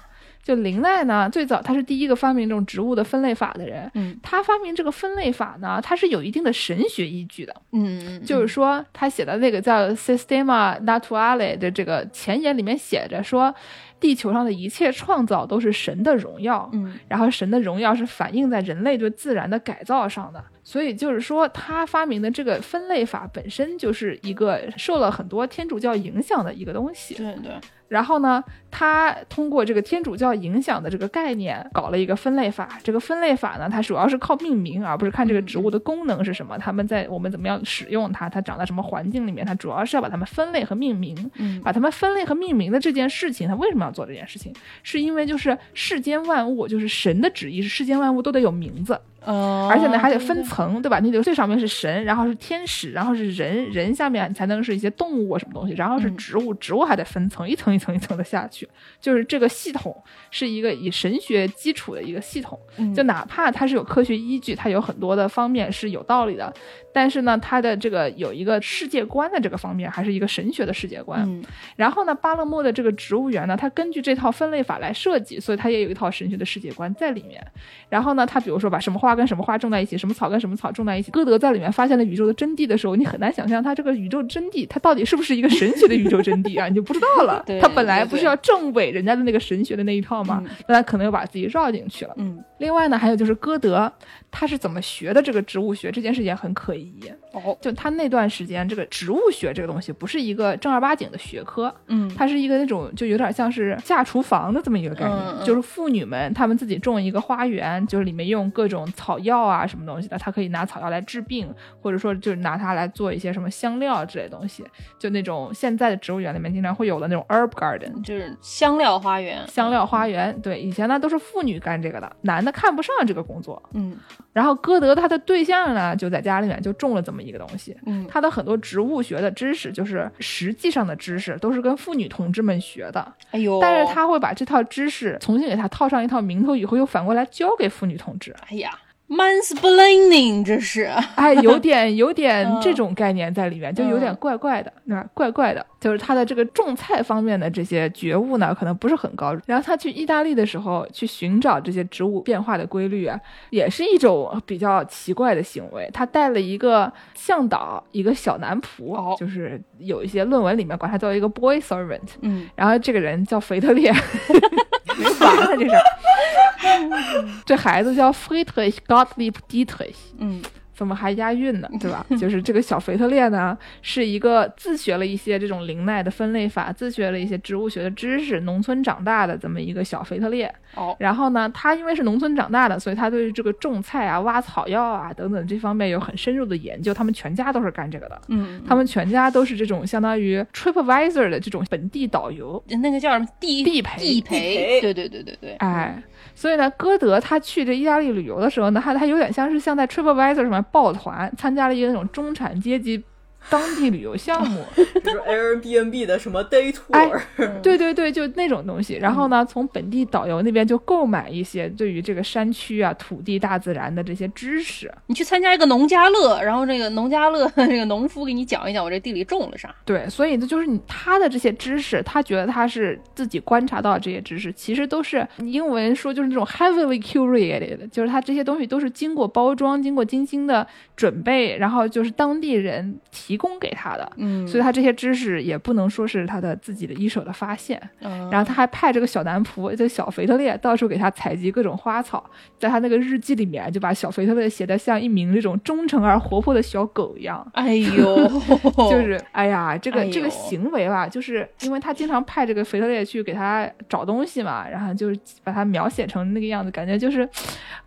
就林奈呢，最早他是第一个发明这种植物的分类法的人。嗯，他发明这个分类法呢，他是有一定的神学依据的。嗯，就是说，他写的那个叫 Systema Naturale 的这个前言里面写着说，地球上的一切创造都是神的荣耀。嗯，然后神的荣耀是反映在人类对自然的改造上的。所以就是说，他发明的这个分类法本身就是一个受了很多天主教影响的一个东西。对对。然后呢，他通过这个天主教影响的这个概念，搞了一个分类法。这个分类法呢，它主要是靠命名，而不是看这个植物的功能是什么。他们在我们怎么样使用它，它长在什么环境里面，它主要是要把它们分类和命名。嗯，把它们分类和命名的这件事情，它为什么要做这件事情？是因为就是世间万物，就是神的旨意是世间万物都得有名字。呃，而且呢，还得分层，对吧？那个最上面是神，然后是天使，然后是人，人下面才能是一些动物啊什么东西，然后是植物，植物还得分层，一层一层一层的下去。就是这个系统是一个以神学基础的一个系统，就哪怕它是有科学依据，它有很多的方面是有道理的，但是呢，它的这个有一个世界观的这个方面，还是一个神学的世界观。嗯然后呢，巴勒莫的这个植物园呢，它根据这套分类法来设计，所以它也有一套神学的世界观在里面。然后呢，它比如说把什么花跟什么花种在一起，什么草跟什么草种在一起。歌德在里面发现了宇宙的真谛的时候，你很难想象他这个宇宙真谛，它到底是不是一个神学的宇宙真谛啊？你就不知道了 对。它本来不是要证伪人家的那个神学的那一套吗？那他可能又把自己绕进去了。嗯，另外呢，还有就是歌德他是怎么学的这个植物学这件事情很可疑。哦，就他那段时间，这个植物学这个东西不是一个正儿八经的学科，嗯它是一个那种就有点像是下厨房的这么一个概念，就是妇女们她们自己种一个花园，就是里面用各种草药啊什么东西的，她可以拿草药来治病，或者说就是拿它来做一些什么香料之类的东西，就那种现在的植物园里面经常会有的那种 herb garden。就是香料花园，香料花园，对，以前呢都是妇女干这个的，男的看不上这个工作。嗯然后歌德他的对象呢，就在家里面就种了这么一个东西，嗯他的很多植物学的知识，就是实际上的知识，都是跟妇女同志们学的。哎呦，但是他会把这套知识重新给他套上一套名头，以后又反过来教给妇女同志。哎呀，mansplaining 这是，哎，有点有点 嗯这种概念在里面，就有点嗯怪怪的，对吧？怪怪的，就是他的这个种菜方面的这些觉悟呢，可能不是很高。然后他去意大利的时候，去寻找这些植物变化的规律啊，也是一种比较奇怪的行为。他带了一个向导，一个小男仆，哦就是有一些论文里面管他叫一个 boy servant。嗯然后这个人叫腓特烈，没完了这是。这孩子叫 Friedrich Gottlieb Dietrich，嗯怎么还押韵呢？对吧？就是这个小腓特烈呢，是一个自学了一些这种林奈的分类法，自学了一些植物学的知识，农村长大的这么一个小腓特烈。哦，然后呢，他因为是农村长大的，所以他对于这个种菜啊、挖草药啊等等这方面有很深入的研究。他们全家都是干这个的，嗯，他们全家都是这种相当于 TripAdvisor 的这种本地导游。那个叫什么地地陪地陪，对对对对对，哎，所以呢，歌德他去这意大利旅游的时候呢，他他有点像是像在 TripAdvisor 上面抱团，参加了一个那种中产阶级当地旅游项目。比如 Airbnb 的什么 day 哎 tour，对对对，就那种东西。然后呢，从本地导游那边就购买一些对于这个山区啊、土地、大自然的这些知识。你去参加一个农家乐，然后这个农家乐这个农夫给你讲一讲我这地里种了啥。对，所以这就是你他的这些知识，他觉得他是自己观察到的这些知识，其实都是英文说就是那种 heavily curated，就是他这些东西都是经过包装、经过精心的准备，然后就是当地人提供给他的。嗯所以他这些知识也不能说是他的自己的一手的发现。嗯然后他还派这个小男仆，这个小腓特烈到处给他采集各种花草，在他那个日记里面就把小腓特烈写的像一名这种忠诚而活泼的小狗一样。哎呦，就是，哎呀，这个、哎这个行为吧，就是因为他经常派这个腓特烈去给他找东西嘛，然后就是把他描写成那个样子，感觉就是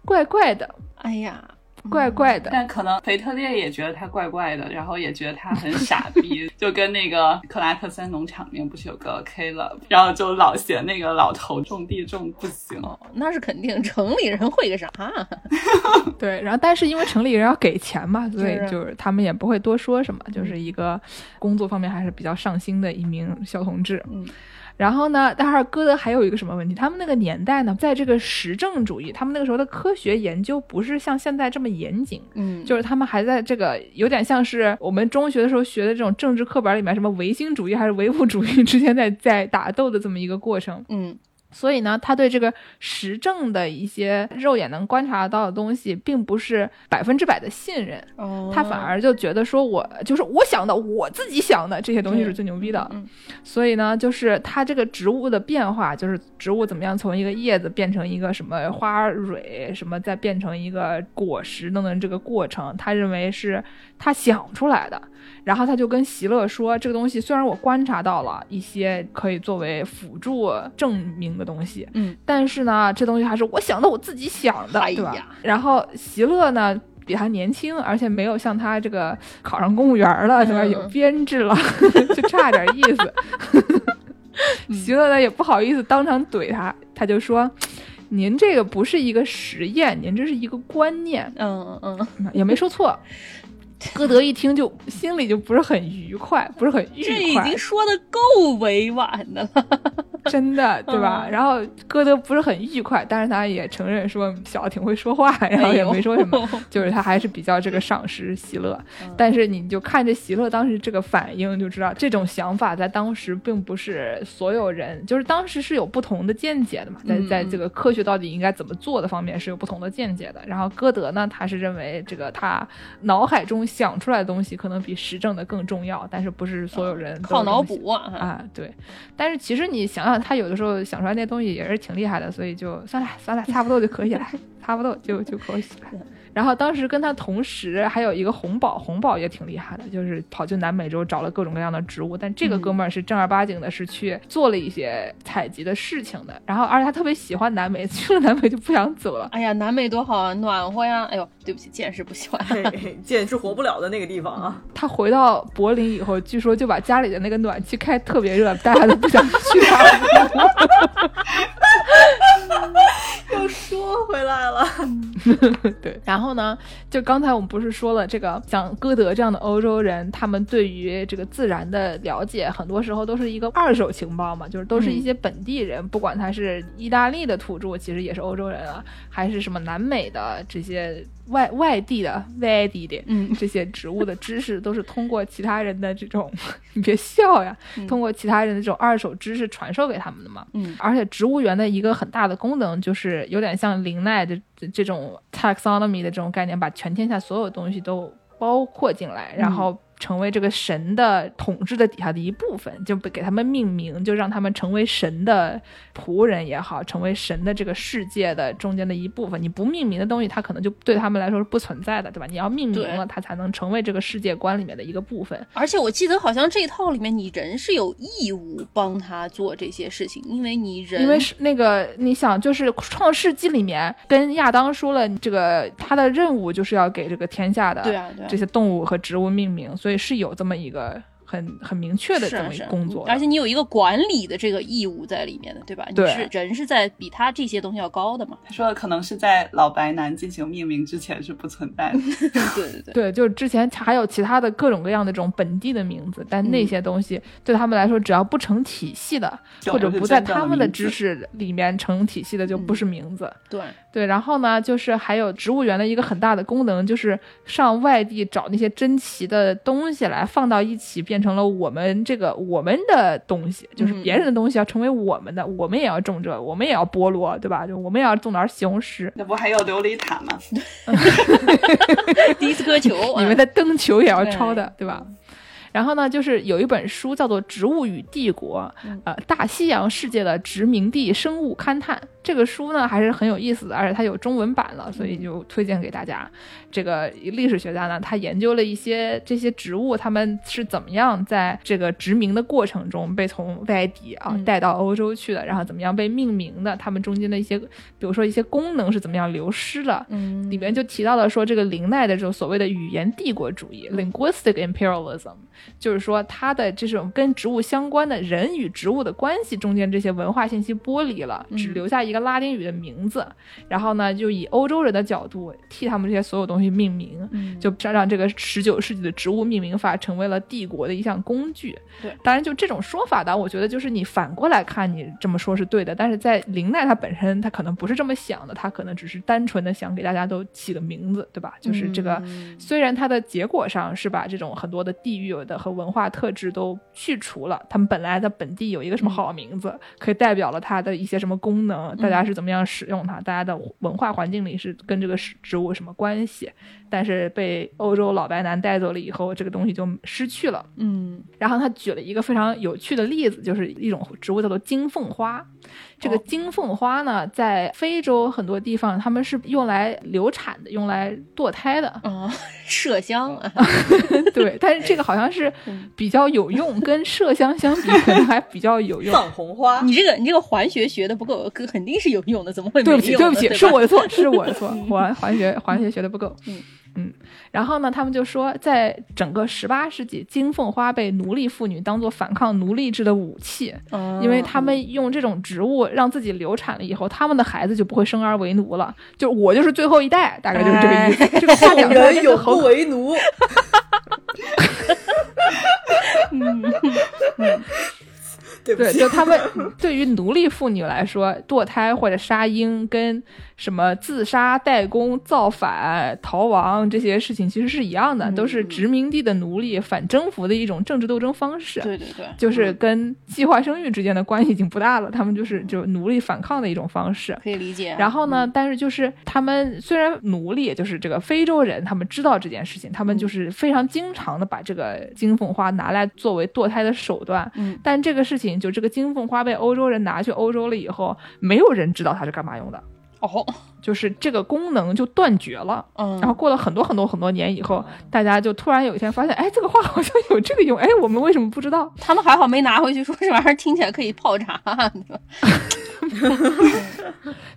怪怪的，哎呀，怪怪的。但可能腓特烈也觉得他怪怪的，然后也觉得他很傻逼，就跟那个克拉克森农场里面不是有个 Caleb，然后就老嫌那个老头种地种不行。哦，那是肯定，城里人会个啥？对，然后但是因为城里人要给钱嘛，所以就是他们也不会多说什么，就是一个工作方面还是比较上心的一名小同志。嗯。然后呢，但是歌德还有一个什么问题？他们那个年代呢，在这个实证主义，他们那个时候的科学研究不是像现在这么严谨，嗯，就是他们还在这个有点像是我们中学的时候学的这种政治课本里面什么唯心主义还是唯物主义之间在在打斗的这么一个过程。嗯所以呢，他对这个实证的一些肉眼能观察到的东西，并不是百分之百的信任，哦，他反而就觉得说我就是我想的，我自己想的这些东西是最牛逼的。嗯所以呢，就是它这个植物的变化，就是植物怎么样从一个叶子变成一个什么花蕊，什么再变成一个果实等等这个过程，他认为是他想出来的。然后他就跟席勒说，这个东西虽然我观察到了一些可以作为辅助证明的东西，嗯，但是呢，这东西还是我想的，我自己想的，哎对吧呀？然后席勒呢？比他年轻，而且没有像他这个考上公务员了，对吧？嗯有编制了，就差点意思。席勒呢也不好意思当场怼他，他就说：“您这个不是一个实验，您这是一个观念。嗯嗯，”也没说错。歌德一听就心里就不是很愉快，不是很愉快这已。经说的够委婉的了。真的，对吧？嗯然后歌德不是很愉快，但是他也承认说小子挺会说话，然后也没说什么，就是他还是比较这个赏识席勒。但是你就看着席勒当时这个反应，就知道这种想法在当时并不是所有人，就是当时是有不同的见解的嘛，在嗯在这个科学到底应该怎么做的方面是有不同的见解的。然后歌德呢，他是认为这个他脑海中想出来的东西可能比实证的更重要，但是不是所有人都靠脑补啊！啊，对，但是其实你想想，他有的时候想出来那东西也是挺厉害的，所以就算了算了，差不多就可以了，差不多就就可以了。然后当时跟他同时还有一个红宝，红宝也挺厉害的，就是跑去南美洲找了各种各样的植物，但这个哥们儿是正儿八经的，是去做了一些采集的事情的。然后而且他特别喜欢南美，去了南美就不想走了。哎呀，南美多好啊，暖和呀！哎呦，对不起，见识不喜欢。嘿嘿见是活不了的那个地方啊。他回到柏林以后，据说就把家里的那个暖气开特别热，大家都不想去他。又说回来了，对，然后呢，就刚才我们不是说了，这个像歌德这样的欧洲人，他们对于这个自然的了解，很多时候都是一个二手情报嘛，就是都是一些本地人，不管他是意大利的土著，其实也是欧洲人啊，还是什么南美的这些外外地的外地的，嗯。这些植物的知识，都是通过其他人的这种，你别笑呀，通过其他人的这种二手知识传授给他们的嘛。嗯。而且植物园的一个很大的功能就是有点像林奈的这这种 taxonomy 的这种概念，把全天下所有东西都包括进来，然后成为这个神的统治的底下的一部分，就不给他们命名，就让他们成为神的仆人也好，成为神的这个世界的中间的一部分。你不命名的东西，它可能就对他们来说是不存在的，对吧？你要命名了，它才能成为这个世界观里面的一个部分。而且我记得好像这一套里面，你人是有义务帮他做这些事情，因为你人因为是那个，你想，就是《创世纪》里面跟亚当说了，这个他的任务就是要给这个天下的这些动物和植物命名，所以是有这么一个很很明确的这么一个工作的，而且你有一个管理的这个义务在里面的，对吧？你对是人是在比他这些东西要高的嘛？他说的可能是在老白男进行命名之前是不存在的。对对对，对，就是之前还有其他的各种各样的这种本地的名字，但那嗯些东西对他们来说，只要不成体系的，或者不在他们的知识里面成体系的，就不是名字。对，对，然后呢，就是还有植物园的一个很大的功能，就是上外地找那些珍奇的东西来放到一起，变成了我们这个我们的东西，就是别人的东西要成为我们的，我们也要种这，我们也要菠萝，对吧？就我们也要种点西红柿，那不还有琉璃塔吗？迪斯科球，你们的灯球也要对抄的，对吧？然后呢，就是有一本书叫做《植物与帝国》，呃，大西洋世界的殖民地生物勘探。这个书呢还是很有意思的，而且它有中文版了，所以就推荐给大家。这个历史学家呢，他研究了一些这些植物，他们是怎么样在这个殖民的过程中被从外地啊嗯带到欧洲去的，然后怎么样被命名的，他们中间的一些，比如说一些功能是怎么样流失了，嗯里面就提到了说，这个林奈的这种所谓的语言帝国主义 （linguistic imperialism），就是说它的这种跟植物相关的人与植物的关系中间这些文化信息剥离了，只留下一个拉丁语的名字，然后呢，就以欧洲人的角度替他们这些所有东西命名，嗯就让这个十九世纪的植物命名法成为了帝国的一项工具。对，当然就这种说法呢，我觉得就是你反过来看，你这么说是对的，但是在林奈他本身他可能不是这么想的，他可能只是单纯的想给大家都起个名字，对吧？就是这个，嗯虽然它的结果上是把这种很多的地域的和文化特质都去除了，他们本来在本地有一个什么好名字，可以代表了它的一些什么功能，大家是怎么样使用它，大家的文化环境里是跟这个植植物什么关系，但是被欧洲老白男带走了以后，这个东西就失去了。嗯然后他举了一个非常有趣的例子，就是一种植物叫做金凤花。这个哦金凤花呢，在非洲很多地方，他们是用来流产的，用来堕胎的。啊，麝香啊，对，但是这个好像是嗯比较有用，跟麝香相比，可能还比较有用。藏红花，你这个你这个环学学的不够，肯定是有用的，怎么会没对不起，用对不起，是我的错，是我的错，环环学环学学的不够。嗯嗯，然后呢，他们就说，在整个十八世纪，金凤花被奴隶妇女当做反抗奴隶制的武器，哦因为他们用这种植物让自己流产了以后，他们的孩子就不会生而为奴了。就我就是最后一代，大概就是这个意思。这个话后讲出来人永真的好不为奴。对 不 对，起，就他们对于奴隶妇女来说，堕胎或者杀婴跟什么自杀、代工、造反、逃亡这些事情其实是一样的，都是殖民地的奴隶反征服的一种政治斗争方式。对对对，就是跟计划生育之间的关系已经不大了，他们就是就奴隶反抗的一种方式。可以理解。然后呢，但是就是他们虽然奴隶，就是这个非洲人，他们知道这件事情，他们就是非常经常的把这个金凤花拿来作为堕胎的手段。嗯，但这个事情，就这个金凤花被欧洲人拿去欧洲了以后，没有人知道它是干嘛用的，哦，就是这个功能就断绝了。嗯，然后过了很多很多很多年以后，大家就突然有一天发现，哎，这个花好像有这个用，哎，我们为什么不知道？他们还好没拿回去，说这玩意儿听起来可以泡茶，对吧？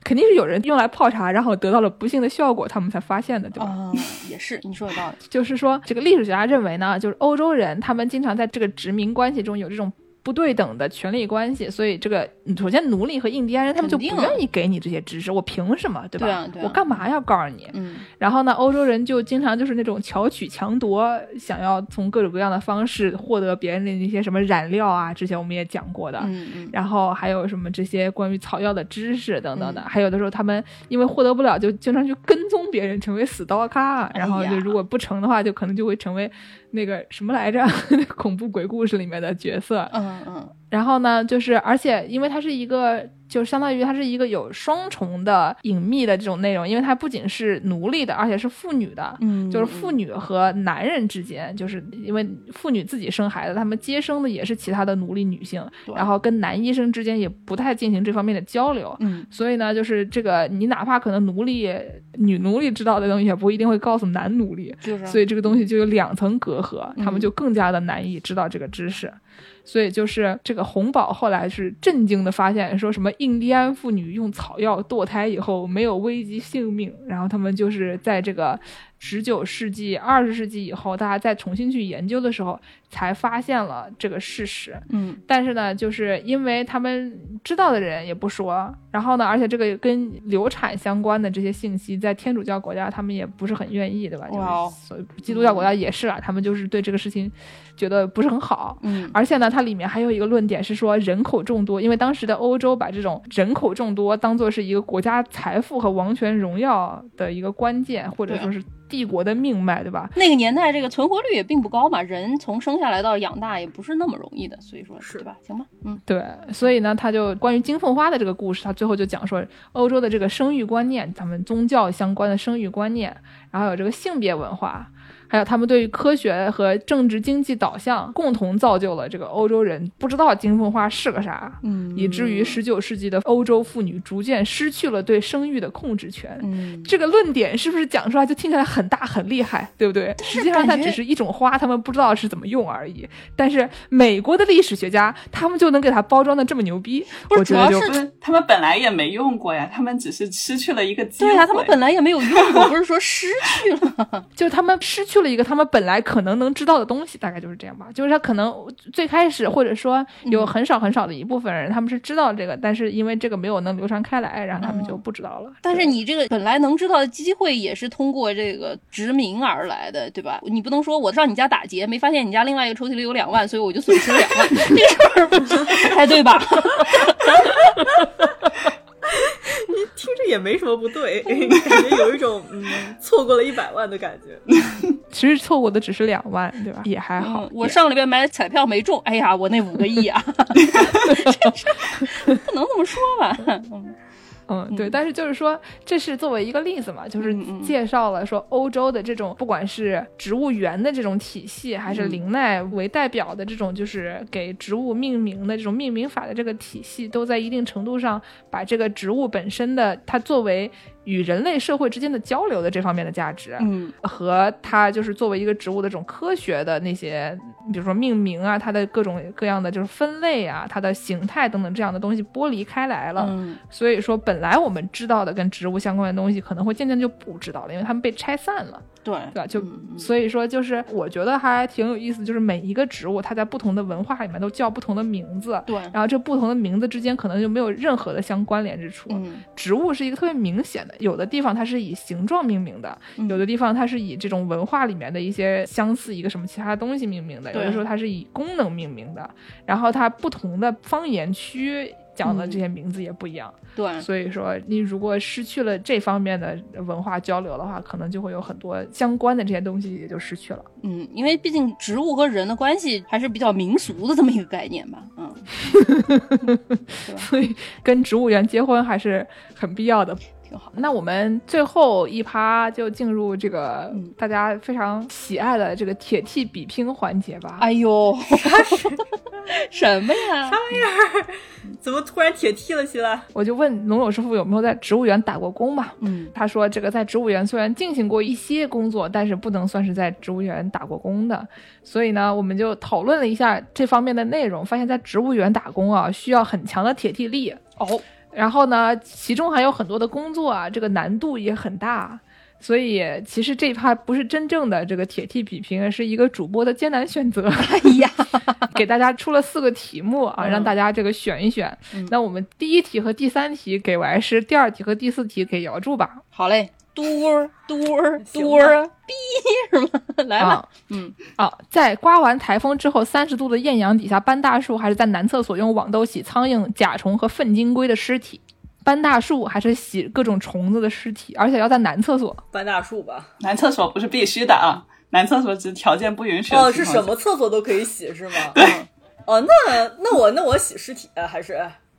肯定是有人用来泡茶，然后得到了不幸的效果，他们才发现的，对吧？啊，也是，你说有道理。就是说，这个历史学家认为呢，就是欧洲人他们经常在这个殖民关系中有这种不对等的权利关系，所以这个嗯首先奴隶和印第安人他们就不愿意给你这些知识，我凭什么，对吧？对啊对啊。我干嘛要告诉你？嗯。然后呢，欧洲人就经常就是那种巧取强夺，想要从各种各样的方式获得别人的那些什么染料啊，之前我们也讲过的。嗯嗯，然后还有什么这些关于草药的知识等等的，还有的时候他们因为获得不了，就经常去跟踪别人，成为死刀咖，然后就如果不成的话，就可能就会成为那个什么来着，恐怖鬼故事里面的角色。嗯嗯然后呢，就是而且因为它是一个，就相当于它是一个有双重的隐秘的这种内容，因为它不仅是奴隶的，而且是妇女的。嗯，就是妇女和男人之间，就是因为妇女自己生孩子，他们接生的也是其他的奴隶女性，然后跟男医生之间也不太进行这方面的交流。嗯所以呢，就是这个，你哪怕可能奴隶女奴隶知道的东西，也不一定会告诉男奴隶，就是啊所以这个东西就有两层隔阂，他们嗯就更加的难以知道这个知识。所以就是这个红宝后来是震惊的发现，说什么印第安妇女用草药堕胎以后没有危及性命，然后他们就是在这个十九世纪、二十世纪以后，大家再重新去研究的时候，才发现了这个事实。嗯但是呢，就是因为他们知道的人也不说，然后呢，而且这个跟流产相关的这些信息，在天主教国家他们也不是很愿意，对吧？就是基督教国家也是啊，他们就是对这个事情觉得不是很好。嗯而且呢，它里面还有一个论点是说人口众多，因为当时的欧洲把这种人口众多当做是一个国家财富和王权荣耀的一个关键，或者说是帝国的命脉，对吧？那个年代这个存活率也并不高嘛，人从生下来到养大也不是那么容易的，所以说是对吧？行吧，嗯对，所以呢，他就关于金凤花的这个故事，他最后就讲说欧洲的这个生育观念，咱们宗教相关的生育观念，然后有这个性别文化，还有他们对于科学和政治经济导向，共同造就了这个欧洲人不知道金凤花是个啥，嗯以至于十九世纪的欧洲妇女逐渐失去了对生育的控制权。嗯这个论点是不是讲出来就听起来很大很厉害，对不对？实际上它只是一种花，他们不知道是怎么用而已。但是美国的历史学家，他们就能给它包装的这么牛逼，不是我觉得就主要是，他们本来也没用过呀，他们只是失去了一个机会。对啊，他们本来也没有用过，不是说失去了。就是他们失去了一个他们本来可能能知道的东西，大概就是这样吧。就是他可能最开始或者说有很少很少的一部分人，他们是知道这个，但是因为这个没有能流传开来，然后他们就不知道了。但是你这个本来能知道的机会，也是通过这个殖民而来的，对吧？你不能说我上你家打劫，没发现你家另外一个抽屉里有两万，所以我就损失了两万，这个事儿不 太对吧？听着也没什么不对，感觉有一种嗯错过了一百万的感觉。其实错过的只是两万，对吧？也还好。嗯，我上个礼拜买彩票没中，哎呀，我那五个亿啊，不能这么说吧？嗯嗯，对，但是就是说，这是作为一个例子嘛，就是介绍了说欧洲的这种不管是植物园的这种体系，还嗯。是林奈为代表的这种就是给植物命名的这种命名法的这个体系，都在一定程度上把这个植物本身的它作为与人类社会之间的交流的这方面的价值，嗯和它就是作为一个植物的这种科学的那些，比如说命名啊，它的各种各样的就是分类啊，它的形态等等这样的东西剥离开来了。嗯所以说，本来我们知道的跟植物相关的东西，可能会渐渐就不知道了，因为它们被拆散了，对对吧？就、所以说，就是我觉得还挺有意思，就是每一个植物，它在不同的文化里面都叫不同的名字，对，然后这不同的名字之间可能就没有任何的相关联之处。嗯植物是一个特别明显的，有的地方它是以形状命名的，嗯有的地方它是以这种文化里面的一些相似一个什么其他东西命名的，有的时候它是以功能命名的，然后它不同的方言区讲的这些名字也不一样，对，所以说你如果失去了这方面的文化交流的话，可能就会有很多相关的这些东西也就失去了。嗯，因为毕竟植物和人的关系还是比较民俗的这么一个概念吧，嗯，所以跟植物园结婚还是很必要的。挺好。那我们最后一趴就进入这个嗯大家非常喜爱的这个铁 T 比拼环节吧。哎呦，什么呀？啥玩意儿 怎么突然铁 T 了起来？我就问龙友师傅有没有在植物园打过工嘛？嗯他说这个在植物园虽然进行过一些工作，但是不能算是在植物园打过工的。所以呢，我们就讨论了一下这方面的内容，发现在植物园打工啊，需要很强的铁 T 力。哦，然后呢，其中还有很多的工作啊，这个难度也很大。所以其实这一趴不是真正的这个铁 T 比拼，是一个主播的艰难选择。哎呀，给大家出了四个题目啊，嗯让大家这个选一选。嗯那我们第一题和第三题给完师，第二题和第四题给姚柱吧。好嘞，嘟儿嘟儿 行嘟儿啊，逼是吗？来吧啊，嗯，啊，在刮完台风之后，三十度的艳阳底下搬大树，还是在男厕所用网兜洗苍蝇、甲虫和粪金龟的尸体？搬大树还是洗各种虫子的尸体？而且要在男厕所。搬大树吧。男厕所不是必须的啊，男厕所只是条件不允许哦，是什么厕所都可以洗是吗？对。哦，那那我那我洗尸体啊还是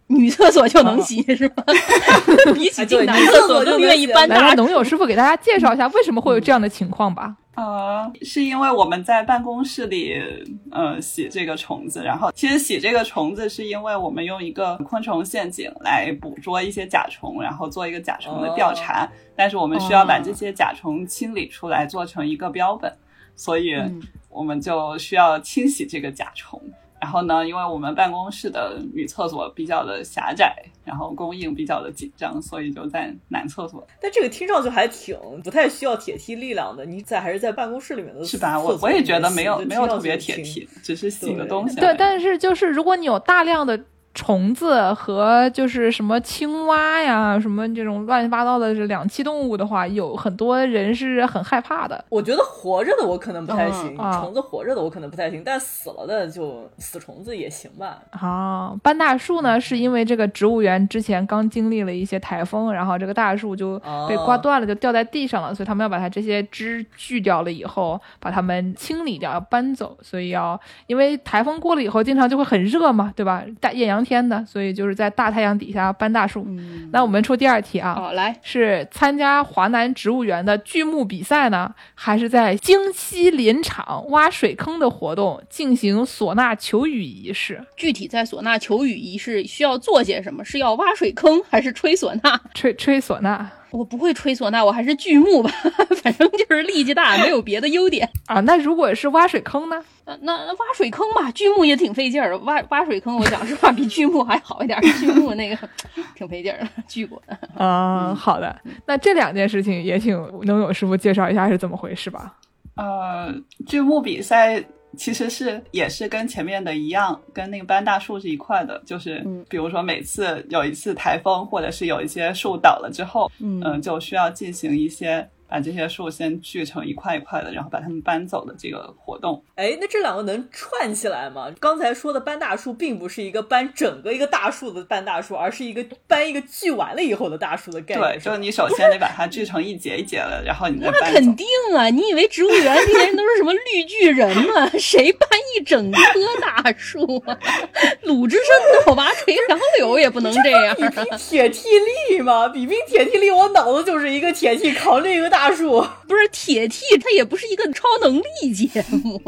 女厕所就能洗是吧？比起进男厕所更愿意搬来，大让农友师傅给大家介绍一下为什么会有这样的情况吧。呃，是因为我们在办公室里，呃，洗这个虫子，然后其实洗这个虫子是因为我们用一个昆虫陷阱来捕捉一些甲虫，然后做一个甲虫的调查，但是我们需要把这些甲虫清理出来，做成一个标本，所以嗯我们就需要清洗这个甲虫。然然后呢，因为我们办公室的女厕所比较的狭窄，然后供应比较的紧张，所以就在男厕所。但这个听上去还挺不太需要铁梯力量的。你在还是在办公室里面的是吧？我我也觉得没有没有特别铁梯，只是洗个东西。对，但是就是如果你有大量的虫子和就是什么青蛙呀，什么这种乱七八糟的这两栖动物的话，有很多人是很害怕的。我觉得活着的我可能不太行，虫子活着的我可能不太行，但死了的就死虫子也行吧。啊，搬大树呢，是因为这个植物园之前刚经历了一些台风，然后这个大树就被刮断了，就掉在地上了，所以他们要把它这些枝锯掉了以后，把它们清理掉，要搬走，所以要因为台风过了以后，经常就会很热嘛，对吧？大艳阳天的，所以就是在大太阳底下搬大树。嗯，那我们出第二题啊，好来，是参加华南植物园的锯木比赛呢，还是在京西林场挖水坑的活动进行唢呐求雨仪式？具体在唢呐求雨仪式需要做些什么？是要挖水坑还是吹唢呐？吹吹唢呐我不会吹唢呐，我还是锯木吧，反正就是力气大，没有别的优点。啊？那如果是挖水坑呢？那那那挖水坑吧，锯木也挺费劲儿的。挖挖水坑，我讲实话比锯木还好一点儿，锯木那个挺费劲儿的，锯过的。啊、好的，那这两件事情也请能勇师傅介绍一下是怎么回事吧？呃，锯木比赛其实是也是跟前面的一样，跟那个班大树是一块的，就是嗯。比如说每次有一次台风，或者是有一些树倒了之后，嗯。嗯、就需要进行一些把这些树先锯成一块一块的，然后把它们搬走的这个活动。哎，那这两个能串起来吗？刚才说的搬大树，并不是一个搬整个一个大树的搬大树，而是一个搬一个锯完了以后的大树的概念。对，就是你首先得把它锯成一节一节的，然后你再搬那。肯定啊！你以为植物园这些人都是什么绿巨人吗？谁搬一整棵大树啊？鲁智深倒拔垂杨柳也不能这样比拼铁梯力嘛，比拼铁梯力，我脑子就是一个铁梯扛着一个大大树。不是铁 T，它也不是一个超能力节目。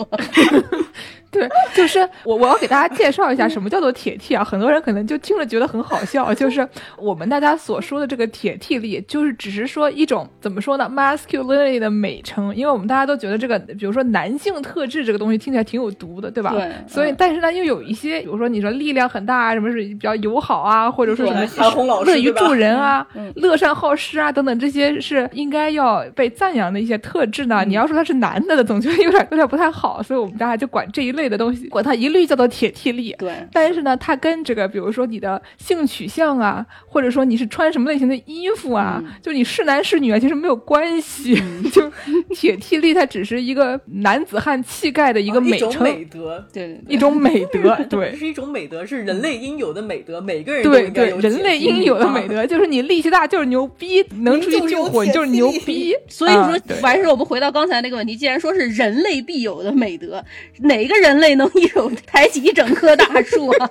对，就是我我要给大家介绍一下什么叫做铁 T 啊，很多人可能就听着觉得很好笑，就是我们大家所说的这个铁 T 力，就是只是说一种怎么说呢，masculinity 的美称，因为我们大家都觉得这个，比如说男性特质这个东西听起来挺有毒的，对吧？对所以嗯。但是呢，又有一些，比如说你说力量很大啊，什么是比较友好啊，或者说什么乐于助人啊、嗯。乐善好施啊等等，这些是应该要被赞扬的一些特质呢。你要说他是男的的，总觉得有点有点不太好，所以我们大家就管这一类的东西，管它一律叫做铁 T 力。对，但是呢，它跟这个，比如说你的性取向啊，或者说你是穿什么类型的衣服啊，嗯就你是男是女啊，其实没有关系。就铁 T 力，它只是一个男子汉气概的一一个美称，种美德，对对对一种美德，这对。是一种美德，是人类应有的美德，每个人都对对，应该有人类应有的啊美德就是你力气大就是牛逼，能出去救火你就是牛逼。所以说完事儿我们回到刚才那个问题，既然说是人类必有的美德，哪个人类能一手抬起一整棵大树啊？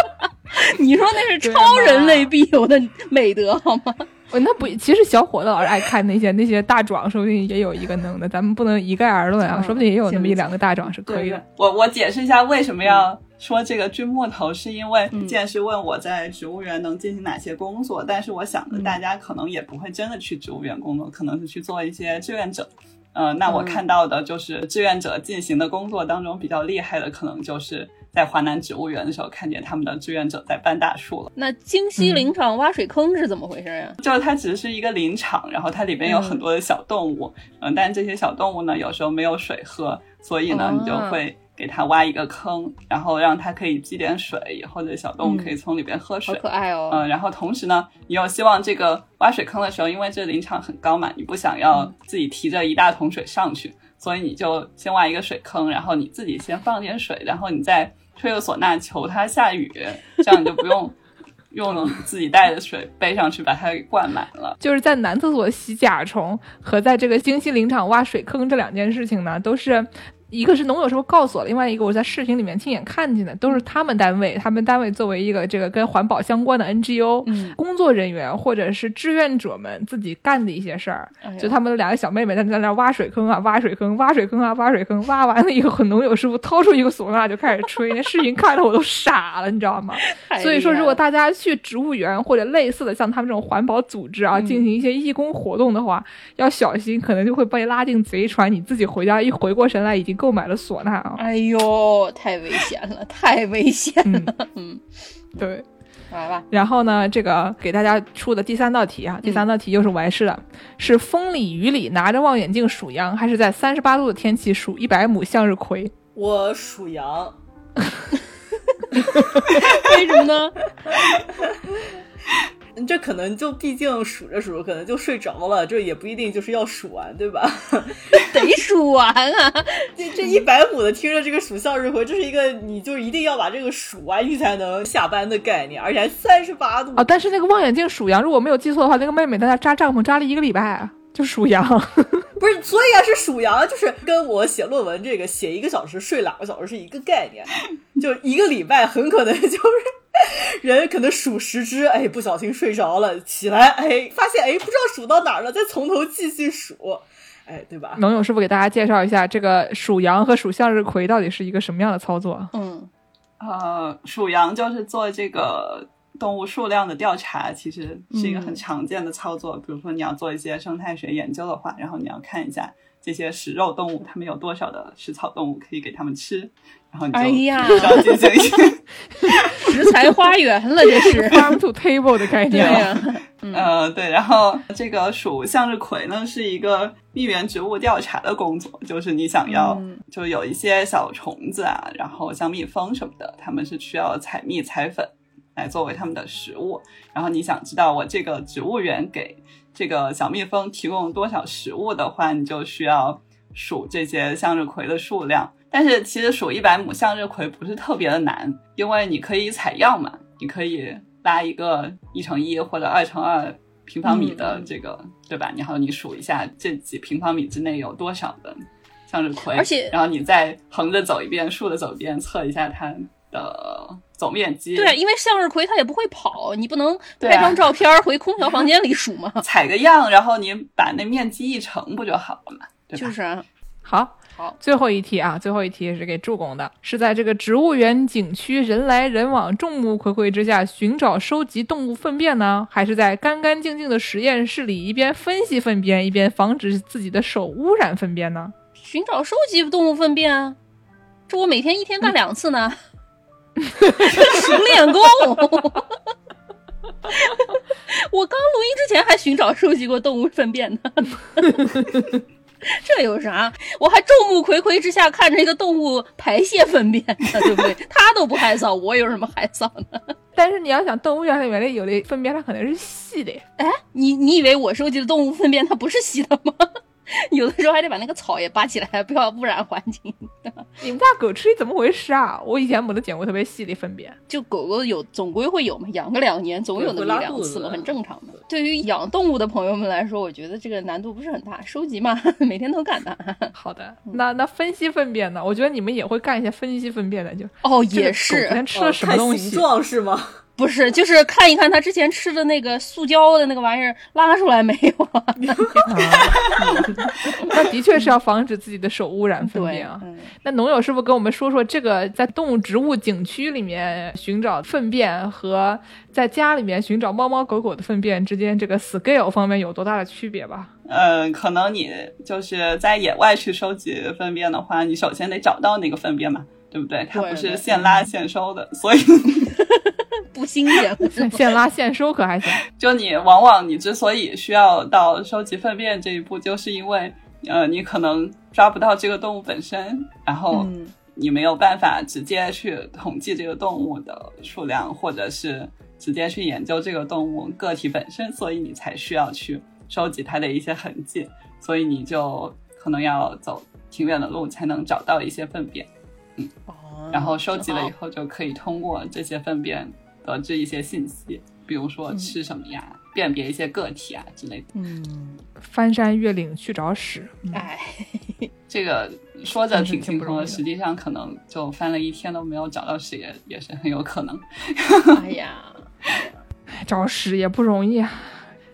你说那是超人类必有的美德好吗？我那不，其实小伙子老是爱看那些那些大壮，说不定也有一个能的，咱们不能一概而论啊，嗯说不定也有那么一两个大壮是可以的。我我解释一下为什么要说这个锯木头，是因为嗯剑师问我在植物园能进行哪些工作，但是我想着大家可能也不会真的去植物园工作，可能是去做一些志愿者。呃，那我嗯。看到的就是志愿者进行的工作当中比较厉害的，可能就是在华南植物园的时候看见他们的志愿者在搬大树了。那京西林场挖水坑是怎么回事呀、就是它只是一个林场，然后它里面有很多的小动物，嗯、但这些小动物呢，有时候没有水喝，所以呢，哦你就会给它挖一个坑，然后让它可以积点水，以后的小动物可以从里边喝好水。可爱哦！嗯，然后同时呢，你又希望这个挖水坑的时候，因为这林场很高嘛，你不想要自己提着一大桶水上去，所以你就先挖一个水坑，然后你自己先放点水，然后你再吹个唢呐求它下雨，这样你就不用 用自己带的水背上去把它给灌满了。就是在男厕所洗甲虫和在这个星系林场挖水坑这两件事情呢，都是。一个是农友师傅告诉我，另外一个我在视频里面亲眼看见的，都是他们单位，他们单位作为一个这个跟环保相关的 NGO，、嗯工作人员或者是志愿者们自己干的一些事儿。哎就他们两个小妹妹在在那挖水坑啊，挖水坑，挖水坑啊，挖水坑，挖完了以后，农友师傅掏出一个唢呐就开始吹，那视频看的我都傻了，你知道吗？所以说，如果大家去植物园或者类似的像他们这种环保组织啊，嗯进行一些义工活动的话，要小心，可能就会被拉进贼船。你自己回家一回过神来，已经购买了唢呐啊。哎呦，太危险了，太危险了。嗯，对。来吧，然后呢，这个给大家出的第三道题啊，第三道题又是完事了，是风里雨里拿着望远镜数羊，还是在三十八度的天气数一百亩向日葵？我数羊，为什么呢？这可能就毕竟数着数着，可能就睡着了，这也不一定就是要数完，对吧？得数完啊！这这一百五的听着这个数向日葵，这是一个你就一定要把这个数完你才能下班的概念，而且还三十八度啊！但是那个望远镜数羊，如果没有记错的话，那个妹妹在那扎帐篷扎了一个礼拜啊，就数羊。不是，所以啊是数羊，就是跟我写论文这个写一个小时睡两个小时是一个概念，就一个礼拜很可能就是。人可能数十只，哎，不小心睡着了，起来，哎，发现，哎，不知道数到哪儿了，再从头继续数，哎，对吧？能勇师傅给大家介绍一下，这个数羊和数向日葵到底是一个什么样的操作？嗯，呃，数羊就是做这个动物数量的调查，其实是一个很常见的操作。比如说你要做一些生态学研究的话，然后你要看一下这些食肉动物，它们有多少的食草动物可以给它们吃。然后你就需要进行一些食材花园了，这是 farm to table 的概念。呃，对。然后这个数向日葵呢，是一个蜜源植物调查的工作，就是你想要就有一些小虫子啊，然后像蜜蜂什么的，它们是需要采蜜采粉来作为它们的食物。然后你想知道我这个植物园给这个小蜜蜂提供多少食物的话，你就需要数这些向日葵的数量。但是其实数一百亩向日葵不是特别的难，因为你可以采样嘛，你可以拉一个一乘一或者二乘二平方米的这个，对吧？然后你数一下这几平方米之内有多少的向日葵，而且然后你再横着走一遍，竖着走一遍，测一下它的总面积。对，因为向日葵它也不会跑，你不能拍张照片回空调房间里数吗？采个样，然后你把那面积一乘不就好了嘛？对吧？就是啊，好。最后一题啊，最后一题是给助攻的，是在这个植物园景区人来人往、众目睽睽之下寻找收集动物粪便呢，还是在干干净净的实验室里一边分析粪便一边防止自己的手污染粪便呢？寻找收集动物粪便啊，这我每天一天干两次呢，熟练工。我刚录音之前还寻找收集过动物粪便呢。这有啥？我还众目睽睽之下看着一个动物排泄粪便呢，对不对？它都不害臊，我有什么害臊呢？但是你要想，动物园里面的有的粪便它可能是细的。哎，你你以为我收集的动物粪便它不是细的吗？有的时候还得把那个草也拔起来，不要污染环境。你们家狗吃的怎么回事啊？我以前没得见过特别细的粪便。就狗狗有，总归会有嘛，养个两年总有那么一两次嘛，很正常的。对于养动物的朋友们来说，我觉得这个难度不是很大，收集嘛，每天都干的。好的，那那分析粪便呢？我觉得你们也会干一些分析粪便的，就哦，也是。昨天吃了什么东西？形状是吗？不是，就是看一看他之前吃的那个塑胶的那个玩意儿拉出来没有啊？那的确是要防止自己的手污染粪便啊。那农友师傅跟我们说说，这个在动物植物景区里面寻找粪便和在家里面寻找猫猫狗狗的粪便之间，这个 scale 方面有多大的区别吧？嗯，可能你就是在野外去收集粪便的话，你首先得找到那个粪便嘛，对不对？它不是现拉现收的，所以。不新鲜，现拉现收可还行。就你往往你之所以需要到收集粪便这一步，就是因为呃你可能抓不到这个动物本身，然后你没有办法直接去统计这个动物的数量，或者是直接去研究这个动物个体本身，所以你才需要去收集它的一些痕迹，所以你就可能要走挺远的路才能找到一些粪便，嗯，然后收集了以后就可以通过这些粪便。得知一些信息，比如说吃什么呀，辨别一些个体啊之类的。嗯，翻山越岭去找屎。哎，这个说着挺轻松的，实际上可能就翻了一天都没有找到屎，也也是很有可能。哎呀，找屎也不容易啊。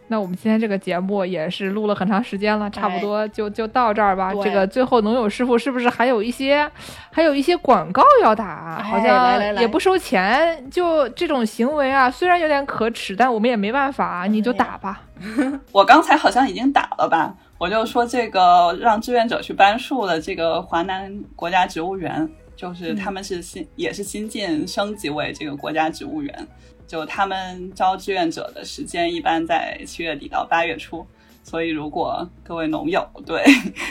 那我们今天这个节目也是录了很长时间了，差不多就就到这儿吧。这个最后农友师傅是不是还有一些，还有一些广告要打？好像也不收钱，就这种行为啊，虽然有点可耻，但我们也没办法，你就打吧。我刚才好像已经打了吧？我就说这个让志愿者去搬树的这个华南国家植物园，就是他们是新、也是新晋升级为这个国家植物园，就他们招志愿者的时间一般在七月底到八月初，所以如果各位农友对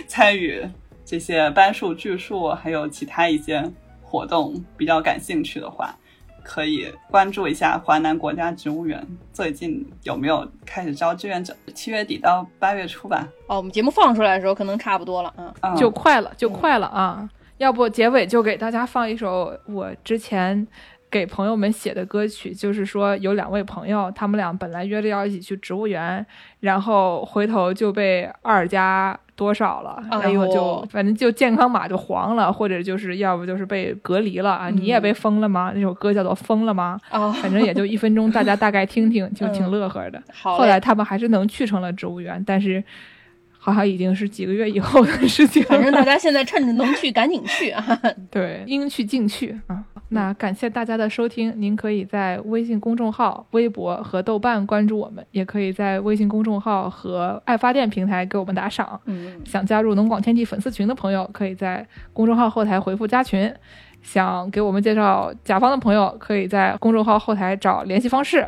参与这些搬树、锯树还有其他一些活动比较感兴趣的话，可以关注一下华南国家植物园最近有没有开始招志愿者，七月底到八月初吧。哦，我们节目放出来的时候可能差不多了啊。嗯、就快了，就快了啊！要不结尾就给大家放一首我之前给朋友们写的歌曲，就是说有两位朋友，他们俩本来约着要一起去植物园，然后回头就被二加多少了，哎然后就呦反正就健康码就黄了，或者就是要不就是被隔离了啊！你也被封了吗？那首歌叫做《封了吗》，哦，反正也就一分钟，大家大概听听，就挺嗯乐呵的。好。后来他们还是能去成了植物园，但是好像已经是几个月以后的事情了。反正大家现在趁着能去，赶紧去啊！对，应去尽去啊。那感谢大家的收听，您可以在微信公众号、微博和豆瓣关注我们，也可以在微信公众号和爱发电平台给我们打赏。嗯，想加入农广天地粉丝群的朋友，可以在公众号后台回复加群。想给我们介绍甲方的朋友，可以在公众号后台找联系方式。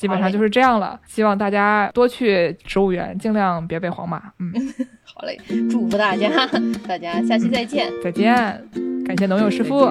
基本上就是这样了，希望大家多去植物园，尽量别被黄马。嗯，好嘞，祝福大家，大家下期再见，再见，感谢农友师傅。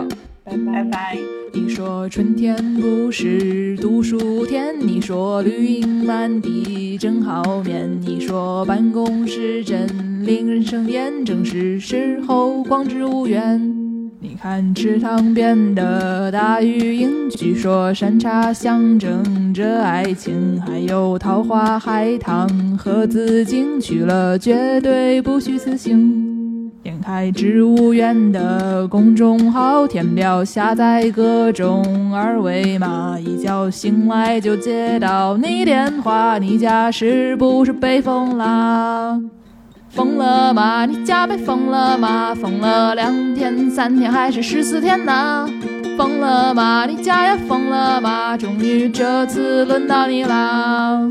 拜拜拜拜。你说春天不是读书天，你说绿荫满地真好眠，你说办公室真令人生厌，正是时候逛植物园。你看池塘边的大鱼鹰，据说山茶象征着爱情，还有桃花、海棠和紫荆，去了绝对不虚此行。点开植物园的公众号，填表下载各种二维码，一觉醒来就接到你电话，你家是不是被封啦？封了吗？你家被封了吗？封了两天、三天还是十四天呢？封了吗？你家也封了吗？终于这次轮到你啦！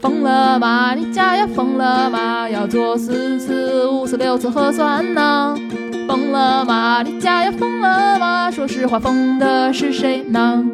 疯了吗？你家也疯了吗？要做四次、五次、六次核酸呢？疯了吗？你家也疯了吗？说实话，疯的是谁呢？